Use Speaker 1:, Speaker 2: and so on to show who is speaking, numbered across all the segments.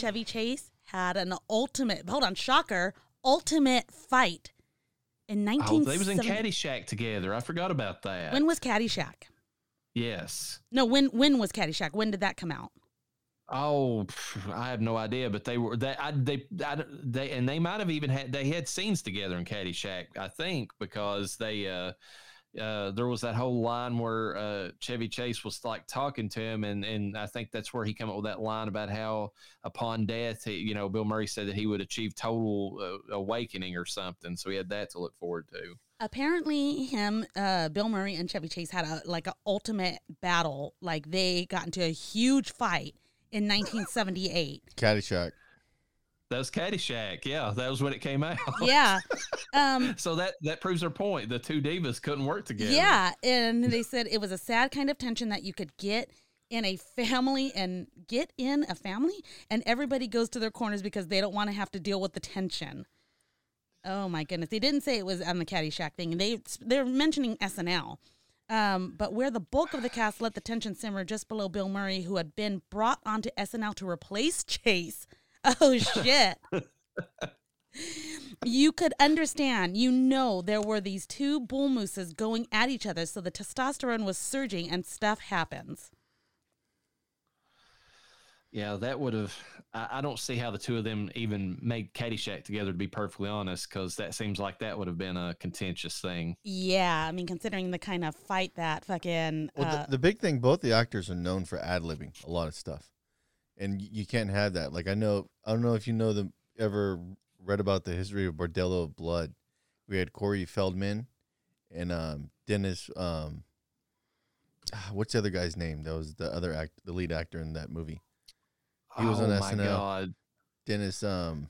Speaker 1: Chevy Chase had an ultimate, hold on, shocker, ultimate fight in
Speaker 2: Oh,
Speaker 1: 1970.
Speaker 2: they was in Caddyshack together. I forgot about that.
Speaker 1: When was Caddyshack?
Speaker 2: yes.
Speaker 1: No, when when was Caddyshack? When did that come out?
Speaker 2: Oh, I have no idea, but they were they I, they I, they and they might have even had they had scenes together in Caddyshack, I think, because they uh uh there was that whole line where uh Chevy Chase was like talking to him and and I think that's where he came up with that line about how upon death, he, you know, Bill Murray said that he would achieve total uh, awakening or something, so he had that to look forward to.
Speaker 1: Apparently, him, uh, Bill Murray, and Chevy Chase had a like a ultimate battle. Like they got into a huge fight in 1978.
Speaker 3: Caddyshack.
Speaker 2: That was Caddyshack, yeah, that was when it came out.
Speaker 1: yeah, um,
Speaker 2: So that that proves their point. The two divas couldn't work together.
Speaker 1: yeah, and they said it was a sad kind of tension that you could get in a family and get in a family, and everybody goes to their corners because they don't want to have to deal with the tension. Oh my goodness! They didn't say it was on the Caddyshack thing. They they're mentioning SNL. Um, but where the bulk of the cast let the tension simmer just below Bill Murray, who had been brought onto SNL to replace Chase. Oh shit! you could understand. You know there were these two bull mooses going at each other, so the testosterone was surging, and stuff happens.
Speaker 2: Yeah, that would have. I, I don't see how the two of them even made Caddyshack together. To be perfectly honest, because that seems like that would have been a contentious thing.
Speaker 1: Yeah, I mean, considering the kind of fight that fucking
Speaker 3: Well,
Speaker 1: uh,
Speaker 3: the, the big thing, both the actors are known for ad libbing a lot of stuff, and you can't have that. Like I know, I don't know if you know the ever read about the history of Bordello of Blood. We had Corey Feldman and um, Dennis. Um, ah, what's the other guy's name? That was the other act, the lead actor in that movie. He was
Speaker 2: oh
Speaker 3: on
Speaker 2: my
Speaker 3: SNL.
Speaker 2: god!
Speaker 3: Dennis. Um,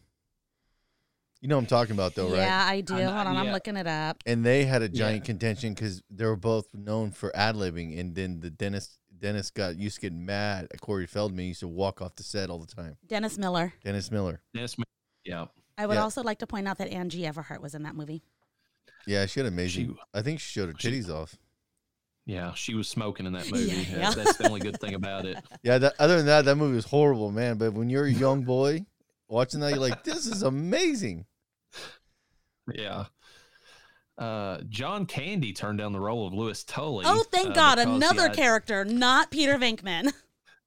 Speaker 3: you know what I'm talking about though,
Speaker 1: yeah,
Speaker 3: right?
Speaker 1: Yeah, I do.
Speaker 2: I'm-
Speaker 1: Hold on, I'm looking it up.
Speaker 3: And they had a giant
Speaker 2: Yeah.
Speaker 3: contention because they were both known for ad libbing, and then the Dennis Dennis got used to getting mad at Corey Feldman. He used to walk off the set all the time.
Speaker 1: Dennis Miller.
Speaker 3: Dennis Miller.
Speaker 2: Dennis Mc- yeah,
Speaker 1: I would
Speaker 3: Yeah.
Speaker 1: also like to point out that Angie Everhart was in that movie.
Speaker 3: Yeah, she had amazing.
Speaker 2: She-
Speaker 3: I think she showed her
Speaker 2: she-
Speaker 3: titties off.
Speaker 2: yeah, she was smoking in that movie.
Speaker 1: Yeah.
Speaker 2: That's, that's the only good thing about it.
Speaker 3: Yeah, that, other than that, that movie was horrible, man. But when you're a young boy watching that, you're like, this is amazing.
Speaker 2: Yeah. Uh, John Candy turned down the role of Lewis Tully.
Speaker 1: Oh, thank
Speaker 2: uh,
Speaker 1: God, another character, not Peter Venkman.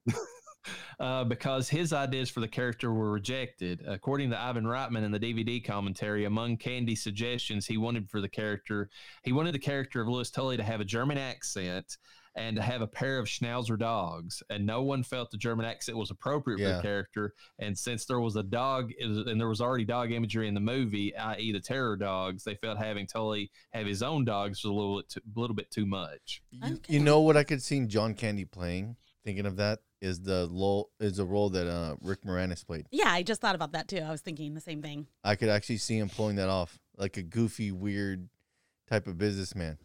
Speaker 2: uh, because his ideas for the character were rejected. According to Ivan Reitman in the DVD commentary, among Candy's suggestions he wanted for the character, he wanted the character of Lewis Tully to have a German accent and to have a pair of Schnauzer dogs. And no one felt the German accent was appropriate for the character. And since there was a dog, and there was already dog imagery in the movie, i.e., the terror dogs, they felt having Tully have his own dogs was a little, bit too, little bit too much.
Speaker 3: You,
Speaker 1: Okay.
Speaker 3: you know what I could see John Candy playing? Thinking of that is the role is a role that uh, Rick Moranis played.
Speaker 1: Yeah, I just thought about that too. I was thinking the same thing.
Speaker 3: I could actually see him pulling that off, like a goofy, weird type of businessman.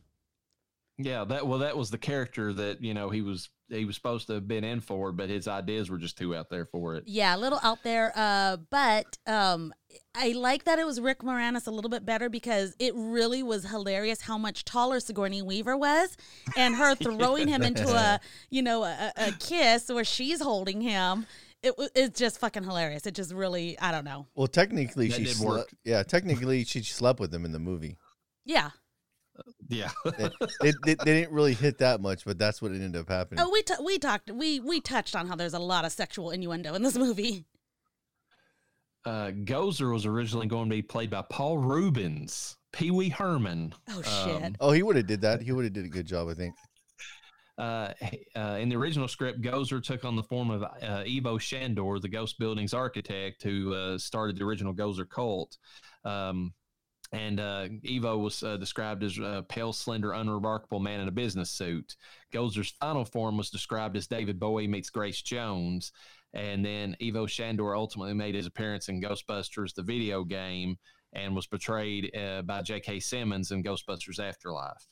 Speaker 2: Yeah, that well, that was the character that you know he was he was supposed to have been in for, but his ideas were just too out there for it.
Speaker 1: Yeah, a little out there. Uh, but um, I like that it was Rick Moranis a little bit better because it really was hilarious how much taller Sigourney Weaver was, and her throwing him into a you know a, a kiss where she's holding him. It wa- it's just fucking hilarious. It just really I don't know.
Speaker 3: Well, technically,
Speaker 2: That
Speaker 3: she
Speaker 2: did
Speaker 3: sle-
Speaker 2: work.
Speaker 3: Yeah, technically, she slept with him in the movie.
Speaker 1: Yeah.
Speaker 2: Yeah,
Speaker 3: It, it, it- they didn't really hit that much, but that's what ended up happening.
Speaker 1: Oh, we t- we talked we we touched on how there's a lot of sexual innuendo in this movie.
Speaker 2: uh, Gozer was originally going to be played by Paul Reubens, Pee Wee Herman.
Speaker 1: Oh shit.
Speaker 2: Um,
Speaker 3: Oh, he would have did that. He would have did a good job, I think.
Speaker 2: Uh, uh, in the original script, Gozer took on the form of uh, Ivo Shandor, the Ghost Building's architect, who uh, started the original Gozer cult. Um, and uh, Ivo was uh, described as a pale, slender, unremarkable man in a business suit. Gozer's final form was described as David Bowie meets Grace Jones. And then Ivo Shandor ultimately made his appearance in Ghostbusters, the video game, and was portrayed uh, by J.K. Simmons in Ghostbusters Afterlife.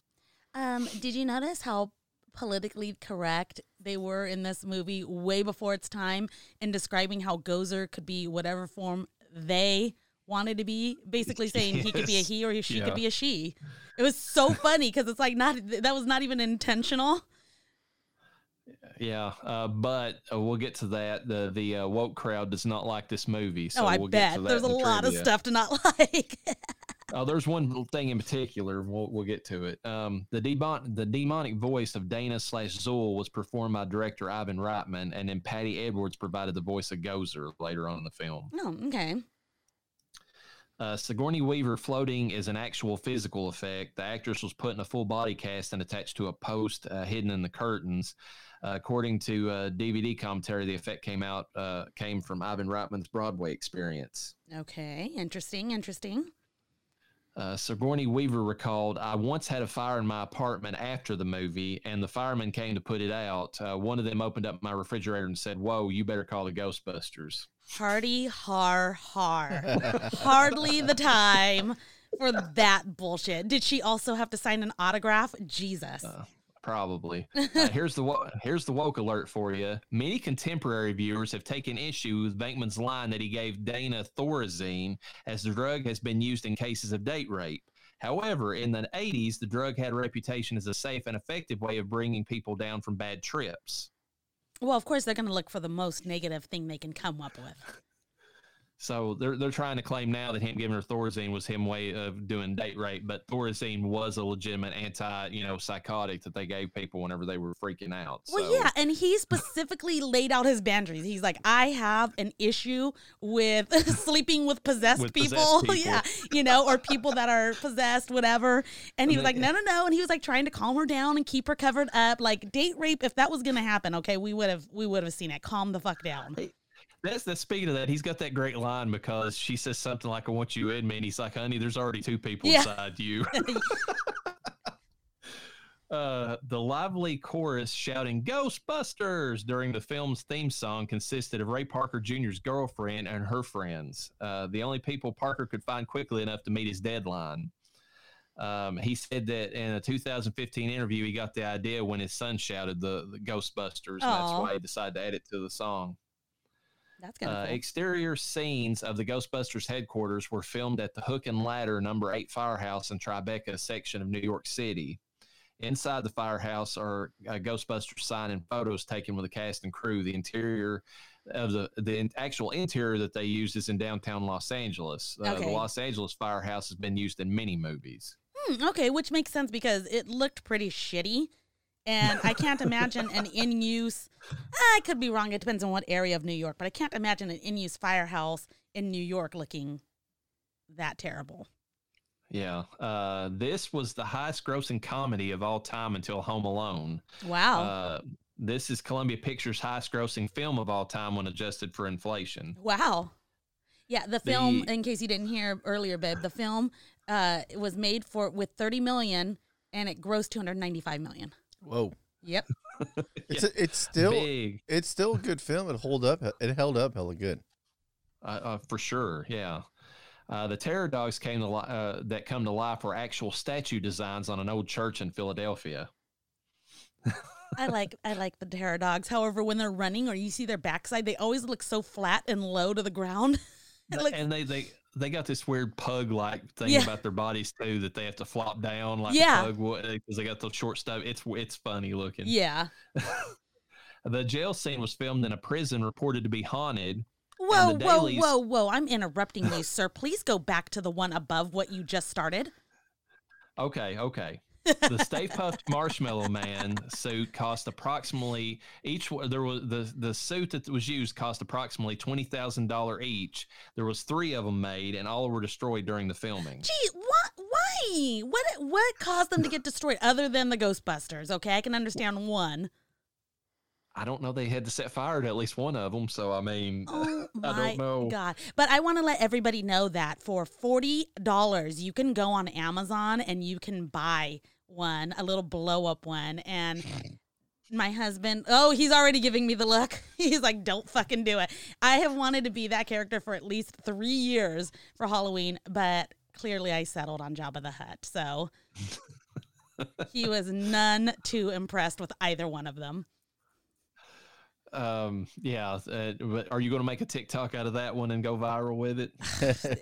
Speaker 1: Um, did you notice how politically correct they were in this movie way before its time in describing how Gozer could be whatever form they wanted to be, basically saying he could be a he or she
Speaker 2: Yeah.
Speaker 1: could be a she. It was so funny because it's like not that was not even intentional.
Speaker 2: Yeah, uh, but uh, we'll get to that. The the uh, woke crowd does not like this movie. So
Speaker 1: oh, I
Speaker 2: we'll get
Speaker 1: bet
Speaker 2: to that
Speaker 1: there's a
Speaker 2: the
Speaker 1: lot of stuff to not like.
Speaker 2: Oh, there's one thing in particular. We'll, we'll get to it. Um, the demon, the demonic voice of Dana slash Zuul was performed by director Ivan Reitman, and then Paddi Edwards provided the voice of Gozer later on in the film.
Speaker 1: oh, okay.
Speaker 2: Uh, Sigourney Weaver floating is an actual physical effect. The actress was put in a full body cast and attached to a post uh, hidden in the curtains. Uh, according to uh, DVD commentary, the effect came out uh, came from Ivan Reitman's Broadway experience.
Speaker 1: Okay. Interesting. Interesting.
Speaker 2: Uh, Sigourney Weaver recalled, I once had a fire in my apartment after the movie, and the firemen came to put it out. Uh, one of them opened up my refrigerator and said, Whoa, you better call the Ghostbusters.
Speaker 1: Hardy har har. Hardly the time for that bullshit. Did she also have to sign an autograph? Jesus.
Speaker 2: Probably. Uh, here's the here's the woke alert for you. Many contemporary viewers have taken issue with Venkman's line that he gave Dana Thorazine, as the drug has been used in cases of date rape. However, in the 80s, the drug had a reputation as a safe and effective way of bringing people down from bad trips.
Speaker 1: Well, of course they're going to look for the most negative thing they can come up with.
Speaker 2: So they're they're trying to claim now that him giving her Thorazine was him way of doing date rape, but Thorazine was a legitimate anti, you know, psychotic that they gave people whenever they were freaking out.
Speaker 1: Well,
Speaker 2: So-
Speaker 1: yeah, and he specifically laid out his boundaries. He's like, I have an issue with sleeping with possessed
Speaker 2: With
Speaker 1: people.
Speaker 2: possessed people.
Speaker 1: yeah, you know, or people that are possessed, whatever. And he was like, no, no, no. And he was like trying to calm her down and keep her covered up. Like date rape, if that was gonna happen, okay, we would have we would have seen it. Calm the fuck down.
Speaker 2: That's that. Speaking of that, he's got that great line because she says something like, "I want you in me," and he's like, "Honey, there's already two people
Speaker 1: Yeah.
Speaker 2: inside you." uh, the lively chorus shouting "Ghostbusters" during the film's theme song consisted of Ray Parker Jr.'s girlfriend and her friends. Uh, the only people Parker could find quickly enough to meet his deadline. Um, he said that in a 2015 interview, he got the idea when his son shouted the, the Ghostbusters, and that's why he decided to add it to the song.
Speaker 1: That's kind of
Speaker 2: Uh,
Speaker 1: cool.
Speaker 2: Exterior scenes of the Ghostbusters headquarters were filmed at the Hook and Ladder Number Eight Firehouse in Tribeca section of New York City. Inside the firehouse are uh, Ghostbusters sign and photos taken with the cast and crew. The interior of the the actual interior that they used is in downtown Los Angeles. Uh,
Speaker 1: Okay.
Speaker 2: The Los Angeles firehouse has been used in many movies.
Speaker 1: Hmm, okay, which makes sense because it looked pretty shitty. And I can't imagine an in use, I could be wrong. It depends on what area of New York, but I can't imagine an in use firehouse in New York looking that terrible.
Speaker 2: Yeah, uh, this was the highest grossing comedy of all time until Home Alone.
Speaker 1: Wow.
Speaker 2: Uh, this is Columbia Pictures' highest grossing film of all time when adjusted for inflation.
Speaker 1: wow. Yeah, the film,
Speaker 2: the-
Speaker 1: in case you didn't hear earlier, babe, the film uh, it was made for with 30 million and it grossed 295 million.
Speaker 3: Whoa.
Speaker 1: Yep.
Speaker 3: It's a, it's still
Speaker 2: Big,
Speaker 3: it's still a good film. It hold up. It held up hella good.
Speaker 2: uh, uh, for sure. Yeah. Uh, the terror dogs came to li- uh, that come to life were actual statue designs on an old church in Philadelphia.
Speaker 1: I like I like the terror dogs. However, when they're running or you see their backside, they always look so flat and low to the ground. Looks-
Speaker 2: and they, they they got this weird pug like thing
Speaker 1: Yeah.
Speaker 2: about their bodies too that they have to flop down like
Speaker 1: Yeah.
Speaker 2: a pug because they got those short stuff. It's it's funny looking.
Speaker 1: yeah.
Speaker 2: The jail scene was filmed in a prison reported to be haunted.
Speaker 1: Whoa,
Speaker 2: the
Speaker 1: whoa, whoa, whoa. I'm interrupting you, sir. Please go back to the one above what you just started.
Speaker 2: Okay, okay. The Stay Puft Marshmallow Man suit cost approximately each. There was the the suit that was used cost approximately twenty thousand dollar each. There was three of them made, and all were destroyed during the filming.
Speaker 1: Gee, what? Why? What? What caused them to get destroyed other than the Ghostbusters? Okay, I can understand one.
Speaker 2: I don't know. They had to set fire to at least one of them. So I mean,
Speaker 1: Oh
Speaker 2: I don't know.
Speaker 1: god! But I want to let everybody know that for forty dollars, you can go on Amazon and you can buy one, a little blow up one, and. My husband, oh, he's already giving me the look. He's like, don't fucking do it. I have wanted to be that character for at least three years for Halloween, but clearly I settled on Jabba the Hutt. So he was none too impressed with either one of them.
Speaker 2: Um, yeah. Uh, but are you going to make a TikTok out of that one and go viral with it?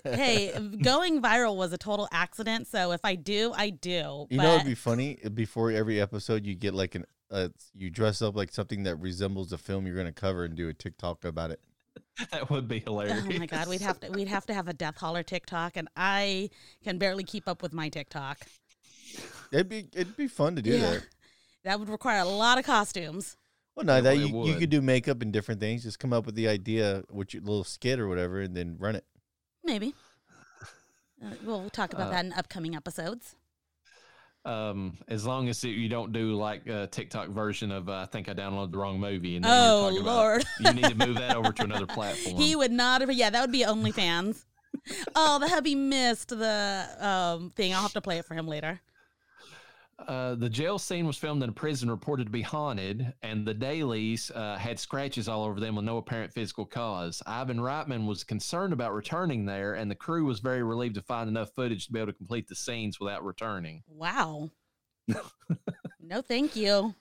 Speaker 1: hey, going viral was a total accident. So if I do, I do.
Speaker 3: You
Speaker 1: but
Speaker 3: know, it'd be funny before every episode you get like an uh, you dress up like something that resembles the film you're going to cover and do a TikTok about it.
Speaker 2: that would be hilarious.
Speaker 1: oh my god, we'd have to we'd have to have a death holler TikTok, and I can barely keep up with my TikTok.
Speaker 3: It'd be it'd be fun to do
Speaker 1: Yeah.
Speaker 3: that.
Speaker 1: That would require a lot of costumes.
Speaker 3: Well, no, that you,
Speaker 2: it
Speaker 3: you could do makeup and different things. Just come up with the idea, which your little skit or whatever, and then run it.
Speaker 1: Maybe. Uh, we'll talk about
Speaker 2: Uh,
Speaker 1: that in upcoming episodes.
Speaker 2: Um, as long as you don't do like a TikTok version of uh, I think I downloaded the wrong movie. And then you're
Speaker 1: Oh
Speaker 2: talking about-
Speaker 1: Lord,
Speaker 2: you need to move that over to another platform.
Speaker 1: he would not have. Yeah, that would be OnlyFans. oh, the hubby missed the um thing. I'll have to play it for him later.
Speaker 2: Uh, the jail scene was filmed in a prison reported to be haunted, and the dailies uh, had scratches all over them with no apparent physical cause. Ivan Reitman was concerned about returning there, and the crew was very relieved to find enough footage to be able to complete the scenes without returning.
Speaker 1: Wow. no, thank you.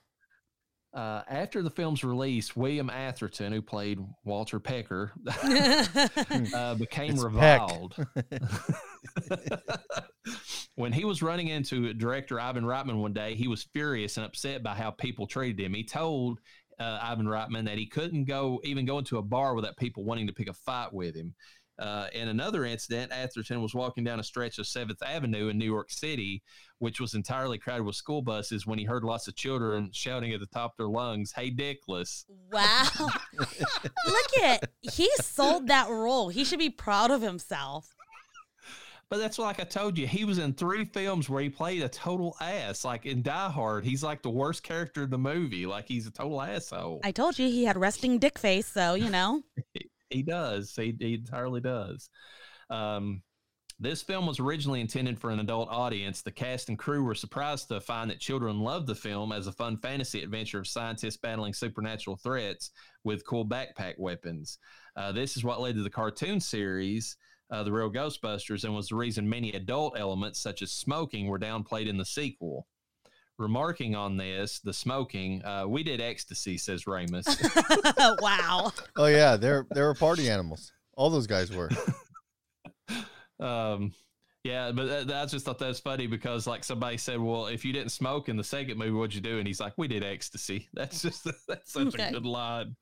Speaker 2: Uh, after the film's release, William Atherton, who played Walter Pecker, uh, became
Speaker 3: It's Peck.
Speaker 2: reviled. when he was running into director Ivan Reitman one day, he was furious and upset by how people treated him. He told uh, Ivan Reitman that he couldn't go even go into a bar without people wanting to pick a fight with him. Uh, in another incident, Atherton was walking down a stretch of Seventh Avenue in New York City, which was entirely crowded with school buses, when he heard lots of children shouting at the top of their lungs, "Hey, Dickless!"
Speaker 1: wow. Look at he sold that role. He should be proud of himself.
Speaker 2: But that's like I told you, he was in three films where he played a total ass. Like in Die Hard, he's like the worst character in the movie. Like he's a total asshole.
Speaker 1: I told you he had resting dick face, so you know.
Speaker 2: he does. He, he entirely does. Um, this film was originally intended for an adult audience. The cast and crew were surprised to find that children loved the film as a fun fantasy adventure of scientists battling supernatural threats with cool backpack weapons. Uh, this is what led to the cartoon series, uh, The Real Ghostbusters, and was the reason many adult elements, such as smoking, were downplayed in the sequel. Remarking on this, the smoking, uh, we did ecstasy, says Ramis.
Speaker 1: wow.
Speaker 3: Oh yeah, they're they were party animals. All those guys were.
Speaker 2: Um, yeah, but that, I just thought that was funny because like somebody said, well, if you didn't smoke in the second movie, what'd you do? And he's like, we did ecstasy. That's just that's such
Speaker 1: Okay.
Speaker 2: a good line.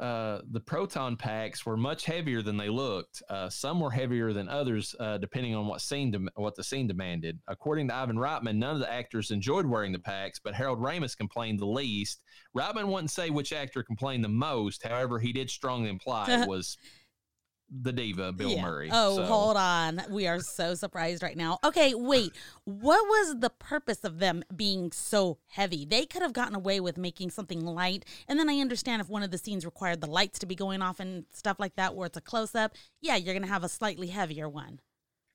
Speaker 2: Uh, the proton packs were much heavier than they looked. Uh, some were heavier than others, uh, depending on what scene dem- what the scene demanded. According to Ivan Reitman, none of the actors enjoyed wearing the packs, but Harold Ramis complained the least. Reitman wouldn't say which actor complained the most. However, he did strongly imply it was the diva Bill
Speaker 1: Yeah.
Speaker 2: Murray.
Speaker 1: Oh,
Speaker 2: So-
Speaker 1: hold on. We are so surprised right now. Okay, wait. What was the purpose of them being so heavy? They could have gotten away with making something light. And then I understand if one of the scenes required the lights to be going off and stuff like that, where it's a close up. Yeah, you're going to have a slightly heavier one.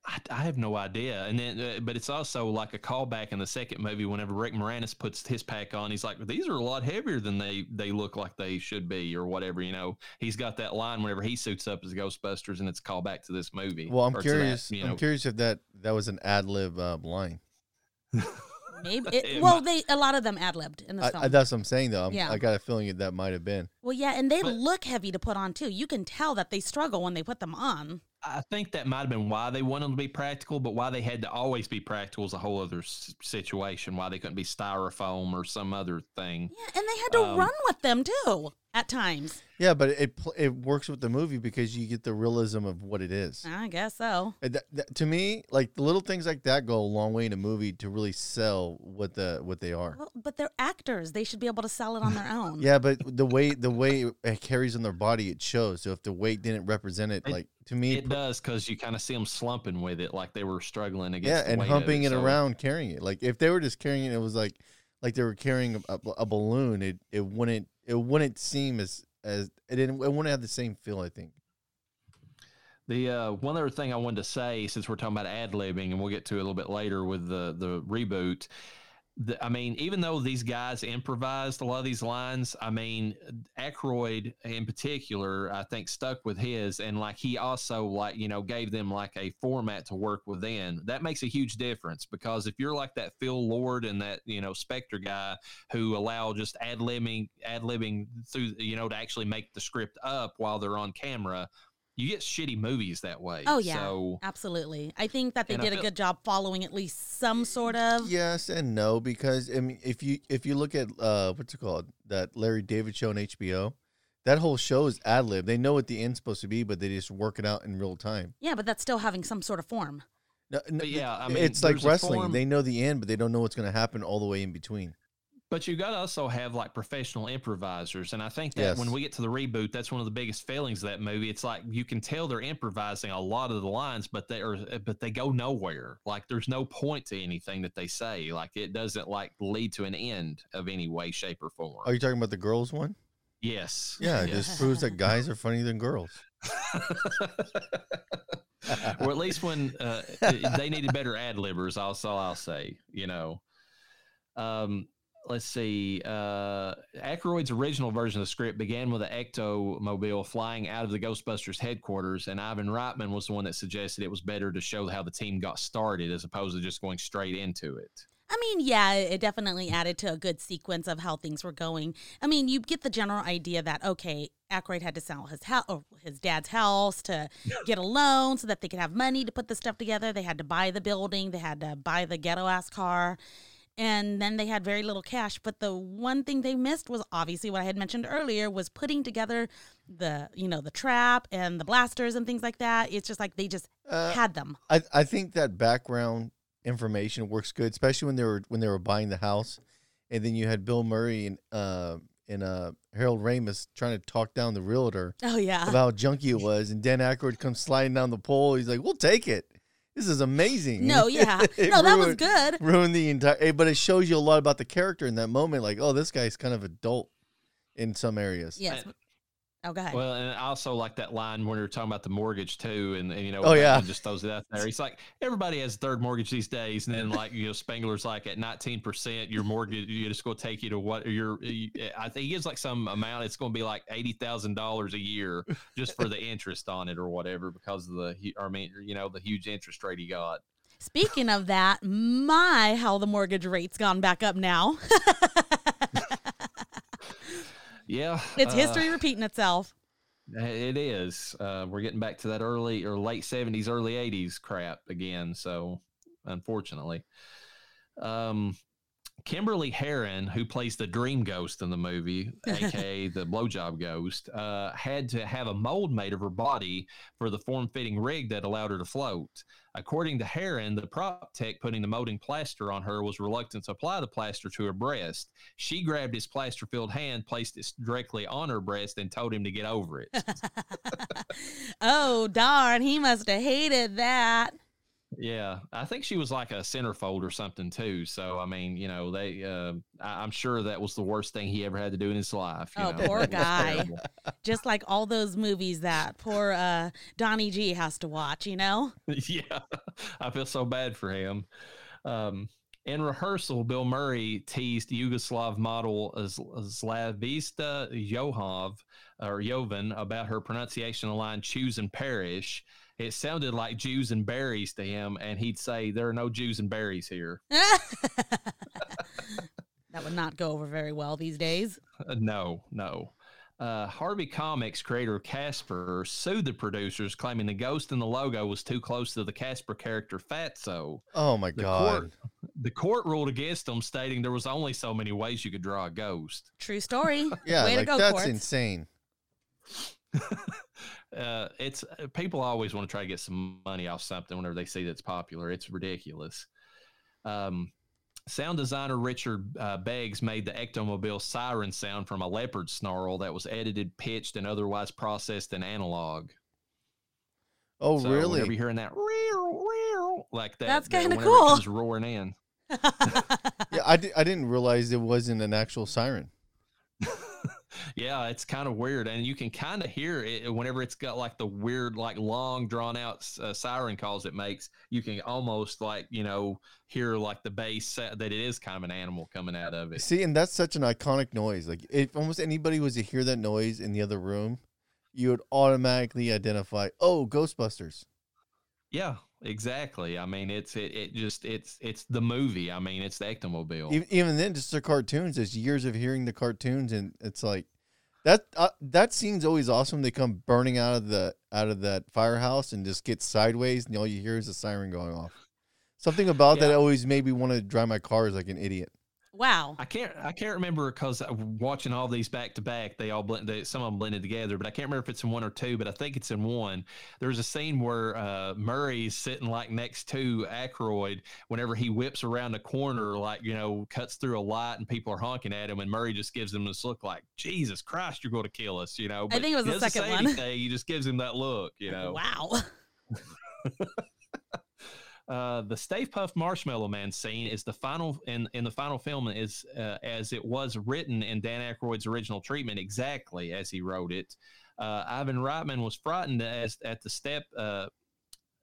Speaker 2: I, I have no idea. And then, uh, but it's also like a callback in the second movie. Whenever Rick Moranis puts his pack on, he's like, "These are a lot heavier than they they look like they should be, or whatever." You know, he's got that line whenever he suits up as Ghostbusters, and it's a callback to this movie.
Speaker 3: Well, I'm
Speaker 2: or to that,
Speaker 3: curious.
Speaker 2: you
Speaker 3: I'm curious if that that was an ad lib uh, line.
Speaker 1: Maybe. It,
Speaker 2: It
Speaker 1: well, they a lot of them ad libbed in this
Speaker 3: I,
Speaker 1: film.
Speaker 3: I, that's what I'm saying though. I'm,
Speaker 1: Yeah.
Speaker 3: I got a feeling that that might have been.
Speaker 1: well, yeah, and they
Speaker 2: But-
Speaker 1: look heavy to put on too. You can tell that they struggle when they put them on.
Speaker 2: I think that might have been why they wanted them to be practical, but why they had to always be practical is a whole other s- situation. Why they couldn't be styrofoam or some other thing.
Speaker 1: Yeah, and they had to
Speaker 2: Um,
Speaker 1: run with them too at times.
Speaker 3: Yeah, but it pl- it works with the movie because you get the realism of what it is.
Speaker 1: I guess so.
Speaker 3: That- that- to me, like little things like that go a long way in a movie to really sell what the what they are.
Speaker 1: Well, but they're actors. They should be able to sell it on their own.
Speaker 3: Yeah, but the way the way it carries on their body, it shows. So if the weight didn't represent it,
Speaker 2: It-
Speaker 3: like to me,
Speaker 2: It does because you kind of see them slumping with it, like they were struggling
Speaker 3: yeah,
Speaker 2: against. the
Speaker 3: and humping it,
Speaker 2: so-
Speaker 3: around, carrying it. Like if they were just carrying it, it was like like they were carrying a, a balloon. It it wouldn't it wouldn't seem as as it didn't it wouldn't have the same feel. I think.
Speaker 2: The uh, one other thing I wanted to say, since we're talking about ad libbing, and we'll get to it a little bit later with the the reboot, the, I mean, even though these guys improvised a lot of these lines, I mean, Aykroyd in particular, I think stuck with his, and like he also like you know gave them like a format to work within. That makes a huge difference because if you're like that Phil Lord and that you know Spectre guy who allow just ad libbing ad libbing through you know to actually make the script up while they're on camera, you get shitty movies that way.
Speaker 1: Oh yeah,
Speaker 2: So
Speaker 1: absolutely. I think that they
Speaker 2: And I
Speaker 1: did a good job following at least some sort of.
Speaker 3: Yes and no because I mean if you if you look at uh what's it called that Larry David show on HBO, that whole show is ad lib. They know what the end's supposed to be, but they just work it out in real time.
Speaker 1: Yeah, but that's still having some sort of form.
Speaker 3: No, no,
Speaker 2: yeah, I mean,
Speaker 3: it's like wrestling. They know the end, but they don't know what's going to happen all the way in between.
Speaker 2: But you got to also have like professional improvisers, and I think that when we get to the reboot, that's one of the biggest failings of that movie. It's like you can tell they're improvising a lot of the lines, but they are, but they go nowhere. Like there's no point to anything that they say. Like it doesn't like lead to an end of any way, shape, or form.
Speaker 3: Are you talking about the girls one?
Speaker 2: yes.
Speaker 3: Yeah, it
Speaker 2: Yes.
Speaker 3: just proves that guys are funnier than girls.
Speaker 2: or at least when uh, they needed better ad libbers. Also, I'll say, you know, um, let's see. Uh, Aykroyd's original version of the script began with an ectomobile flying out of the Ghostbusters headquarters, and Ivan Reitman was the one that suggested it was better to show how the team got started as opposed to just going straight into it.
Speaker 1: I mean, yeah, it definitely added to a good sequence of how things were going. I mean, you get the general idea that okay, Aykroyd had to sell his house, or his dad's house, to get a loan so that they could have money to put the stuff together. They had to buy the building, they had to buy the ghetto ass car, and then they had very little cash. But the one thing they missed was obviously what I had mentioned earlier was putting together the you know the trap and the blasters and things like that. It's just like they just
Speaker 3: Uh,
Speaker 1: had them.
Speaker 3: I I think that background information works good, especially when they were when they were buying the house, and then you had Bill Murray and uh and uh Harold Ramis trying to talk down the realtor
Speaker 1: Oh yeah.
Speaker 3: about how junky it was, and Dan Aykroyd comes sliding down the pole. He's like, "We'll take it. This is amazing."
Speaker 1: No, yeah. No, that was good.
Speaker 3: Ruined the entire. eh, But it shows you a lot about the character in that moment. Like, oh, this guy's kind of adult in some areas.
Speaker 1: Yes.
Speaker 2: I-
Speaker 1: Oh, go ahead.
Speaker 2: Well, and I also like that line when we were talking about the mortgage too, and, and, you know,
Speaker 3: Oh, yeah.
Speaker 2: Just throws it out there. He's like, everybody has a third mortgage these days, and then like you know, Spangler's like at nineteen percent, your mortgage, you just going to take you to what your, you- I think he gives like some amount. It's going to be like eighty thousand dollars a year just for the interest on it or whatever because of the, hu- I mean, you know, the huge interest rate he got.
Speaker 1: Speaking of that, my how the mortgage rate's gone back up now.
Speaker 2: Yeah,
Speaker 1: it's
Speaker 2: uh,
Speaker 1: history repeating itself.
Speaker 2: It is. Uh, we're getting back to that early or late seventies, early eighties crap again. So, unfortunately, um, Kymberly Herrin, who plays the Dream Ghost in the movie, aka the Blowjob Ghost, uh, had to have a mold made of her body for the form-fitting rig that allowed her to float. According to Herrin, the prop tech putting the molding plaster on her was reluctant to apply the plaster to her breast. She grabbed his plaster-filled hand, placed it directly on her breast, and told him to get over it.
Speaker 1: oh darn, he must have hated that.
Speaker 2: Yeah, I think she was like a centerfold or something too. So I mean, you know, they. Uh, I, I'm sure that was the worst thing he ever had to do in his life. you
Speaker 1: Oh,
Speaker 2: know.
Speaker 1: poor guy. Just like all those movies that poor uh, Donnie G has to watch, you know?
Speaker 2: yeah, I feel so bad for him. Um, in rehearsal, Bill Murray teased Yugoslav model Slavitza Johov or Jovan about her pronunciation of the line "choose and perish." It sounded like Jews and berries to him, and he'd say, "There are no Jews and berries here."
Speaker 1: that would not go over very well these days.
Speaker 2: Uh, no, no. Uh, Harvey Comics creator Casper sued the producers, claiming the ghost in the logo was too close to the Casper character Fatso.
Speaker 3: Oh my
Speaker 2: The
Speaker 3: god.
Speaker 2: court, the court ruled against them, stating there was only so many ways you could draw a ghost.
Speaker 1: True story.
Speaker 3: Yeah,
Speaker 1: Way
Speaker 3: like
Speaker 1: to go,
Speaker 3: that's
Speaker 1: courts.
Speaker 3: insane.
Speaker 2: uh, it's uh, people always want to try to get some money off something whenever they see that's popular. It's ridiculous. Um, sound designer Richard uh, Beggs made the ectomobile siren sound from a leopard snarl that was edited, pitched, and otherwise processed in analog.
Speaker 3: Oh
Speaker 2: So Whenever
Speaker 3: really?
Speaker 2: you're hearing that, "Reow, reow," like that,
Speaker 1: That's
Speaker 2: that
Speaker 1: kinda
Speaker 2: whenever
Speaker 1: cool.
Speaker 2: It comes roaring in.
Speaker 3: Yeah, I, di- I didn't realize it wasn't an actual siren.
Speaker 2: Yeah, it's kind of weird, and you can kind of hear it whenever it's got like the weird, like long, drawn out uh, siren calls it makes. You can almost like you know hear like the bass that it is kind of an animal coming out of it.
Speaker 3: See, and that's such an iconic noise. Like if almost anybody was to hear that noise in the other room, you would automatically identify, oh, Ghostbusters.
Speaker 2: Yeah, exactly. I mean, it's it, it just it's it's the movie. I mean, it's the Ectomobile.
Speaker 3: Even, even then, just the cartoons. There's years of hearing the cartoons, and it's like that. Uh, that scene's always awesome. They come burning out of the out of that firehouse and just get sideways, and all you hear is a siren going off. Something about that always made me want to drive my cars like an idiot.
Speaker 1: Wow.
Speaker 2: I can't I can't remember because watching all these back to back, they all blend. They, some of them blended together, but I can't remember if it's in one or two. But I think it's in one. There's a scene where uh, Murray's sitting like next to Aykroyd whenever he whips around the corner, like you know, cuts through a light and people are honking at him, and Murray just gives him this look like Jesus Christ, you're going to kill us, you know.
Speaker 1: I think it was the second one.
Speaker 2: anything, He just gives him that look, you know.
Speaker 1: Wow.
Speaker 2: Uh, the Stay Puft Marshmallow Man scene is the final in in the final film is uh, as it was written in Dan Aykroyd's original treatment exactly as he wrote it. Uh, Ivan Reitman was frightened as at the step uh,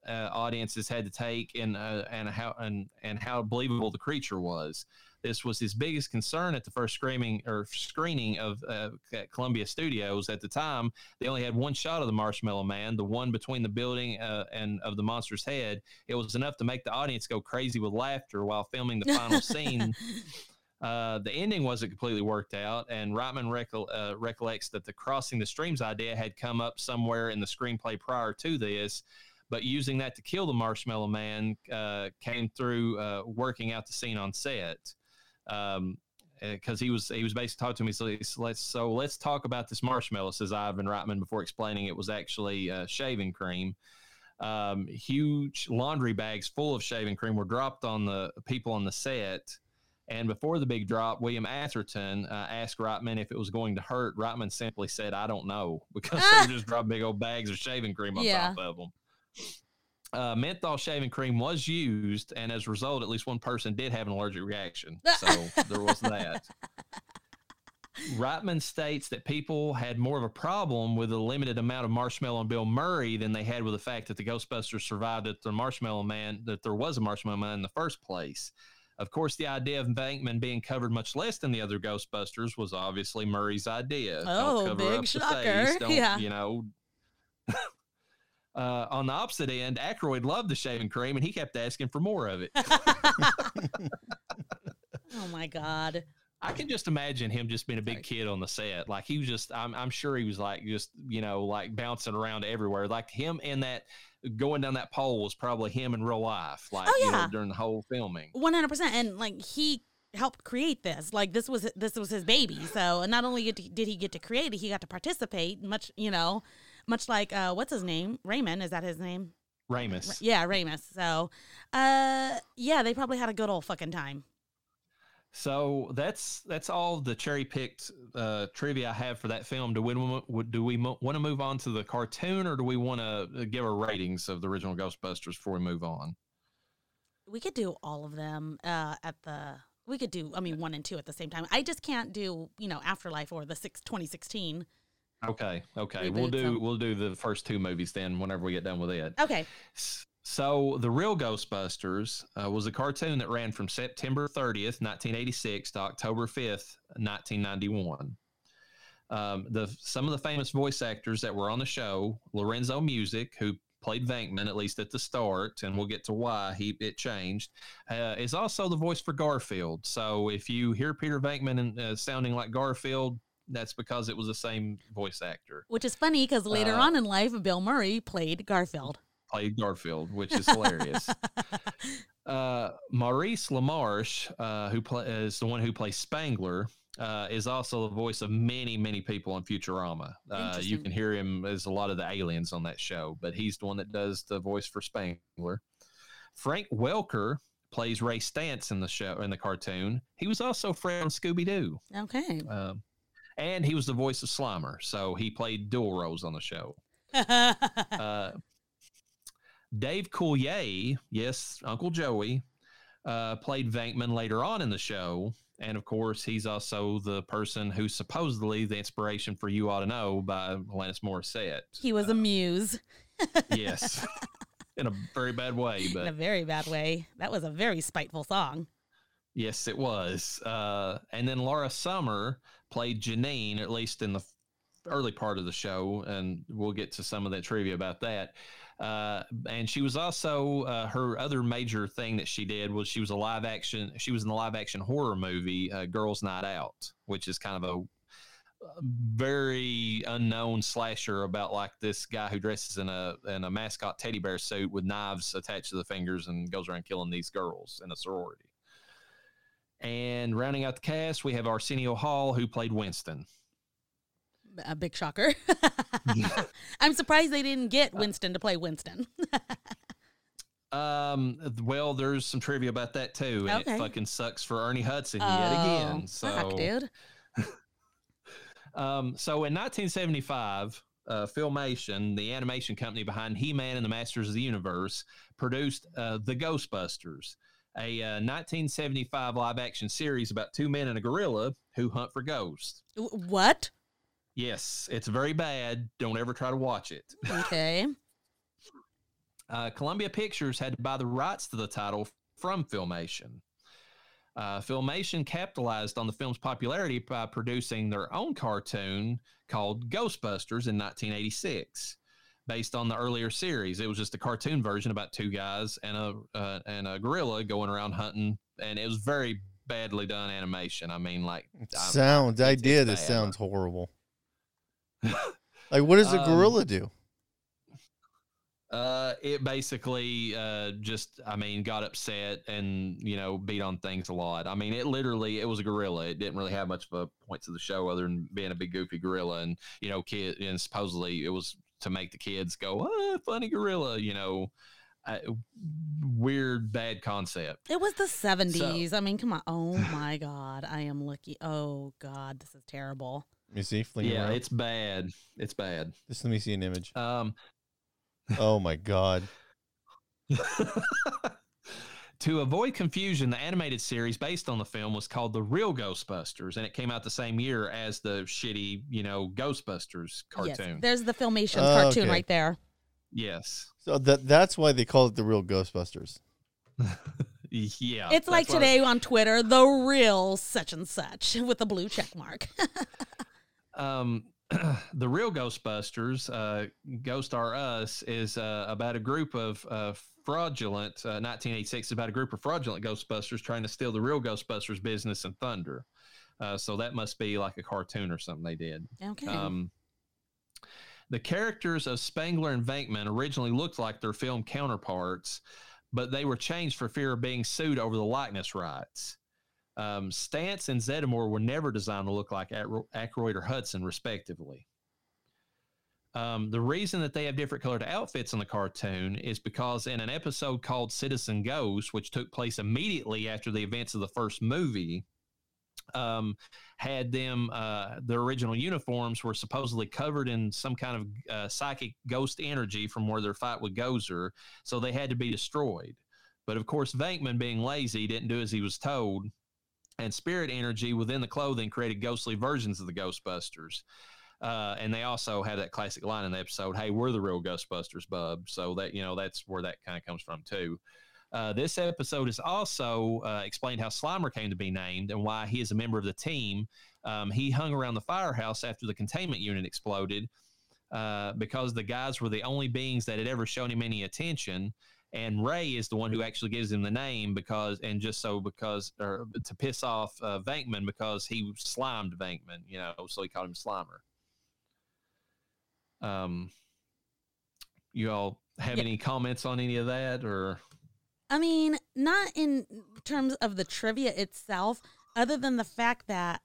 Speaker 2: uh, audiences had to take and and how and and how believable the creature was. This was his biggest concern at the first screaming or screening of uh, at Columbia Studios at the time. They only had one shot of the Marshmallow Man, the one between the building uh, and of the monster's head. It was enough to make the audience go crazy with laughter while filming the final scene. Uh, the ending wasn't completely worked out, and Reitman recol- uh, recollects that the crossing the streams idea had come up somewhere in the screenplay prior to this, but using that to kill the Marshmallow Man uh, came through uh, working out the scene on set. Um, because he was he was basically talking to me. So let's so let's talk about this marshmallow, says Ivan Reitman before explaining it was actually uh, shaving cream. Um, huge laundry bags full of shaving cream were dropped on the people on the set. And before the big drop, William Atherton uh, asked Reitman if it was going to hurt. Reitman simply said, "I don't know," because they just dropped big old bags of shaving cream on
Speaker 1: Yeah.
Speaker 2: top of them. Uh, menthol shaving cream was used, and as a result, at least one person did have an allergic reaction. So there was that. Reitman states that people had more of a problem with the limited amount of Marshmallow and Bill Murray than they had with the fact that the Ghostbusters survived at the Marshmallow Man, that there was a Marshmallow Man in the first place. Of course, the idea of Venkman being covered much less than the other Ghostbusters was obviously Murray's idea.
Speaker 1: Oh, big shocker.
Speaker 2: face,
Speaker 1: Yeah.
Speaker 2: You know. Uh, on the opposite end, Aykroyd loved the shaving cream and he kept asking for more of it.
Speaker 1: oh my god.
Speaker 2: I can just imagine him just being a big
Speaker 1: Sorry.
Speaker 2: kid on the set. Like he was just, I'm, I'm sure he was like, just, you know, like bouncing around everywhere. Like him in that, going down that pole was probably him in real life. Like,
Speaker 1: Oh,
Speaker 2: you know,
Speaker 1: yeah.
Speaker 2: during the whole filming.
Speaker 1: One hundred percent, and like he helped create this. Like this was this was his baby. So not only did he get to create it, he got to participate. Much you know, much like uh, what's his name? Raymond is that his name?
Speaker 2: Ramis.
Speaker 1: Yeah, Ramis. So, uh, yeah, they probably had a good old fucking time.
Speaker 2: So that's that's all the cherry picked uh, trivia I have for that film. Do we do we mo- want to move on to the cartoon, or do we want to give our ratings of the original Ghostbusters before we move on?
Speaker 1: We could do all of them uh, at the. We could do, I mean, one and two at the same time. I just can't do, you know, Afterlife or the six, 2016.
Speaker 2: Okay, okay, we'll do
Speaker 1: some.
Speaker 2: we'll do the first two movies then. Whenever we get done with it.
Speaker 1: Okay.
Speaker 2: So, The Real Ghostbusters uh, was a cartoon that ran from September 30th, 1986 to October 5th, 1991. Um, the some of the famous voice actors that were on the show, Lorenzo Music, who played Venkman at least at the start, and we'll get to why he it changed, uh, is also the voice for Garfield. So if you hear Peter Venkman and, uh, sounding like Garfield, that's because it was the same voice actor
Speaker 1: Which is funny because later
Speaker 2: Uh,
Speaker 1: on in life, Bill Murray played Garfield.
Speaker 2: played Garfield, which is hilarious. uh, Maurice LaMarche, uh, who play, is the one who plays Spangler, uh, is also the voice of many, many people on Futurama. Uh, you can hear him as a lot of the aliens on that show, but he's the one that does the voice for Spangler. Frank Welker plays Ray Stantz in the show in the cartoon. He was also Fred on Scooby Doo,
Speaker 1: Okay.
Speaker 2: um, and he was the voice of Slimer, so he played dual roles on the show. Uh, Dave Coulier, yes, Uncle Joey, uh, played Venkman later on in the show. And of course, he's also the person who's supposedly the inspiration for You Ought to Know by Alanis Morissette.
Speaker 1: He was a muse
Speaker 2: yes. In a very bad way, But.
Speaker 1: in a very bad way. That was a very spiteful song.
Speaker 2: yes, it was. Uh, and then Laura Summer played Janine, at least in the early part of the show, and we'll get to some of that trivia about that. Uh, and she was also uh, her other major thing that she did was she was a live action. She was in the live action horror movie uh, Girls Night Out, which is kind of a very unknown slasher about like this guy who dresses in a in a mascot teddy bear suit with knives attached to the fingers and goes around killing these girls in a sorority. And rounding out the cast, we have Arsenio Hall, who played Winston.
Speaker 1: A big shocker. I'm surprised they didn't get Winston to play Winston.
Speaker 2: Um, well, there's some trivia about that too, and
Speaker 1: Okay.
Speaker 2: it fucking sucks for Ernie Hudson yet
Speaker 1: Oh,
Speaker 2: again. So,
Speaker 1: fuck, dude.
Speaker 2: Um, so in 1975, uh, Filmation, the animation company behind He-Man and the Masters of the Universe, produced uh, The Ghostbusters, a uh, 1975 live-action series about two men and a gorilla who hunt for ghosts.
Speaker 1: What?
Speaker 2: Yes, it's very bad. Don't ever try to watch it.
Speaker 1: Okay.
Speaker 2: Uh, Columbia Pictures had to buy the rights to the title from Filmation. Uh, Filmation capitalized on the film's popularity by producing their own cartoon called Ghostbusters in 1986, based on the earlier series. It was just a cartoon version about two guys and a uh, and a gorilla going around hunting, and it was very badly done animation. I mean, like
Speaker 3: Sounds
Speaker 2: I,
Speaker 3: idea that
Speaker 2: bad.
Speaker 3: sounds horrible. like, what does the
Speaker 2: Um,
Speaker 3: gorilla do?
Speaker 2: Uh, it basically uh, just, I mean, got upset and you know beat on things a lot. I mean, it literally it was a gorilla. It didn't really have much of a point to the show other than being a big goofy gorilla and you know kid and supposedly it was to make the kids go, ah, funny gorilla. You know, uh, weird bad concept.
Speaker 1: It was the 70s. I mean, come on. Oh my God. I am lucky. Oh God. This is terrible.
Speaker 3: Let me see. Fling
Speaker 2: yeah,
Speaker 3: around.
Speaker 2: it's bad. It's bad.
Speaker 3: Just let me see an image.
Speaker 2: Um,
Speaker 3: Oh my god.
Speaker 2: to avoid confusion, the animated series based on the film was called The Real Ghostbusters, and it came out the same year as the shitty, you know, Ghostbusters cartoon. Yes.
Speaker 1: There's the Filmation
Speaker 3: Oh,
Speaker 1: cartoon
Speaker 3: okay.
Speaker 1: right there.
Speaker 2: Yes.
Speaker 3: So that that's why they call it the real Ghostbusters.
Speaker 2: Yeah.
Speaker 1: it's like
Speaker 2: that's why-
Speaker 1: today on Twitter, the real such and such with a blue check mark.
Speaker 2: um, the real Ghostbusters, uh, Ghost R Us, is uh, about a group of uh, fraudulent, uh, 1986 is about a group of fraudulent Ghostbusters trying to steal the real Ghostbusters business in Thunder. Uh, so that must be like a cartoon or something they did.
Speaker 1: okay.
Speaker 2: Um, the characters of Spangler and Venkman originally looked like their film counterparts, but they were changed for fear of being sued over the likeness rights. Um, Stantz and Zeddemore were never designed to look like Aykroyd or Hudson, respectively. Um, the reason that they have different colored outfits in the cartoon is because in an episode called Citizen Ghost, which took place immediately after the events of the first movie, um, had them uh, their original uniforms were supposedly covered in some kind of uh, psychic ghost energy from where their fight with Gozer, so they had to be destroyed. But of course, Venkman, being lazy, didn't do as he was told, and spirit energy within the clothing created ghostly versions of the Ghostbusters. Uh, and they also had that classic line in the episode, "Hey, we're the real Ghostbusters, bub." So that you know that's where that kind of comes from too. Uh, this episode is also uh, explained how Slimer came to be named and why he is a member of the team. Um, he hung around the firehouse after the containment unit exploded uh, because the guys were the only beings that had ever shown him any attention. And Ray is the one who actually gives him the name because, and just so because, or to piss off uh, Venkman because he slimed Venkman, you know, so he called him Slimer. Um, you all have
Speaker 1: Yeah.
Speaker 2: any comments on any of that, or
Speaker 1: I mean, not in terms of the trivia itself, other than the fact that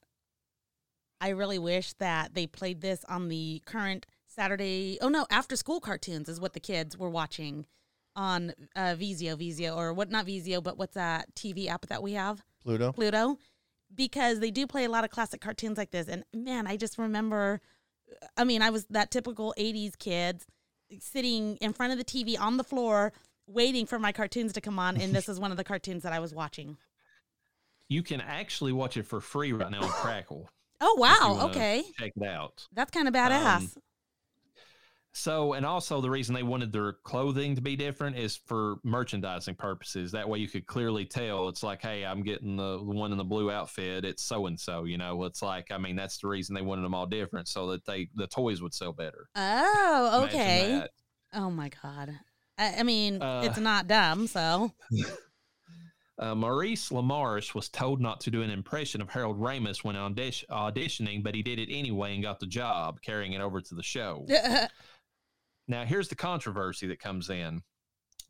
Speaker 1: I really wish that they played this on the current Saturday. Oh no, after school cartoons is what the kids were watching on uh, Vizio, Vizio, or what? Not Vizio, but what's that TV app that we have?
Speaker 3: Pluto.
Speaker 1: Pluto, because they do play a lot of classic cartoons like this. And man, I just remember, I mean, I was that typical 80s kid sitting in front of the TV on the floor waiting for my cartoons to come on. And this is one of the cartoons that I was watching.
Speaker 2: You can actually watch it for free right now on Crackle.
Speaker 1: Oh wow.
Speaker 2: Uh,
Speaker 1: okay.
Speaker 2: check it out.
Speaker 1: That's kind of um, badass.
Speaker 2: So, and also the reason they wanted their clothing to be different is for merchandising purposes. That way you could clearly tell it's like, hey, I'm getting the, one in the blue outfit. It's so and so, you know. It's like, I mean, that's the reason they wanted them all different so that they the toys would sell better.
Speaker 1: oh, okay. Oh my god. I, I mean,
Speaker 2: Uh,
Speaker 1: it's not dumb, so
Speaker 2: Uh, Maurice LaMarche was told not to do an impression of Harold Ramis when audition- auditioning, but he did it anyway and got the job, carrying it over to the show. Now, here's the controversy that comes in.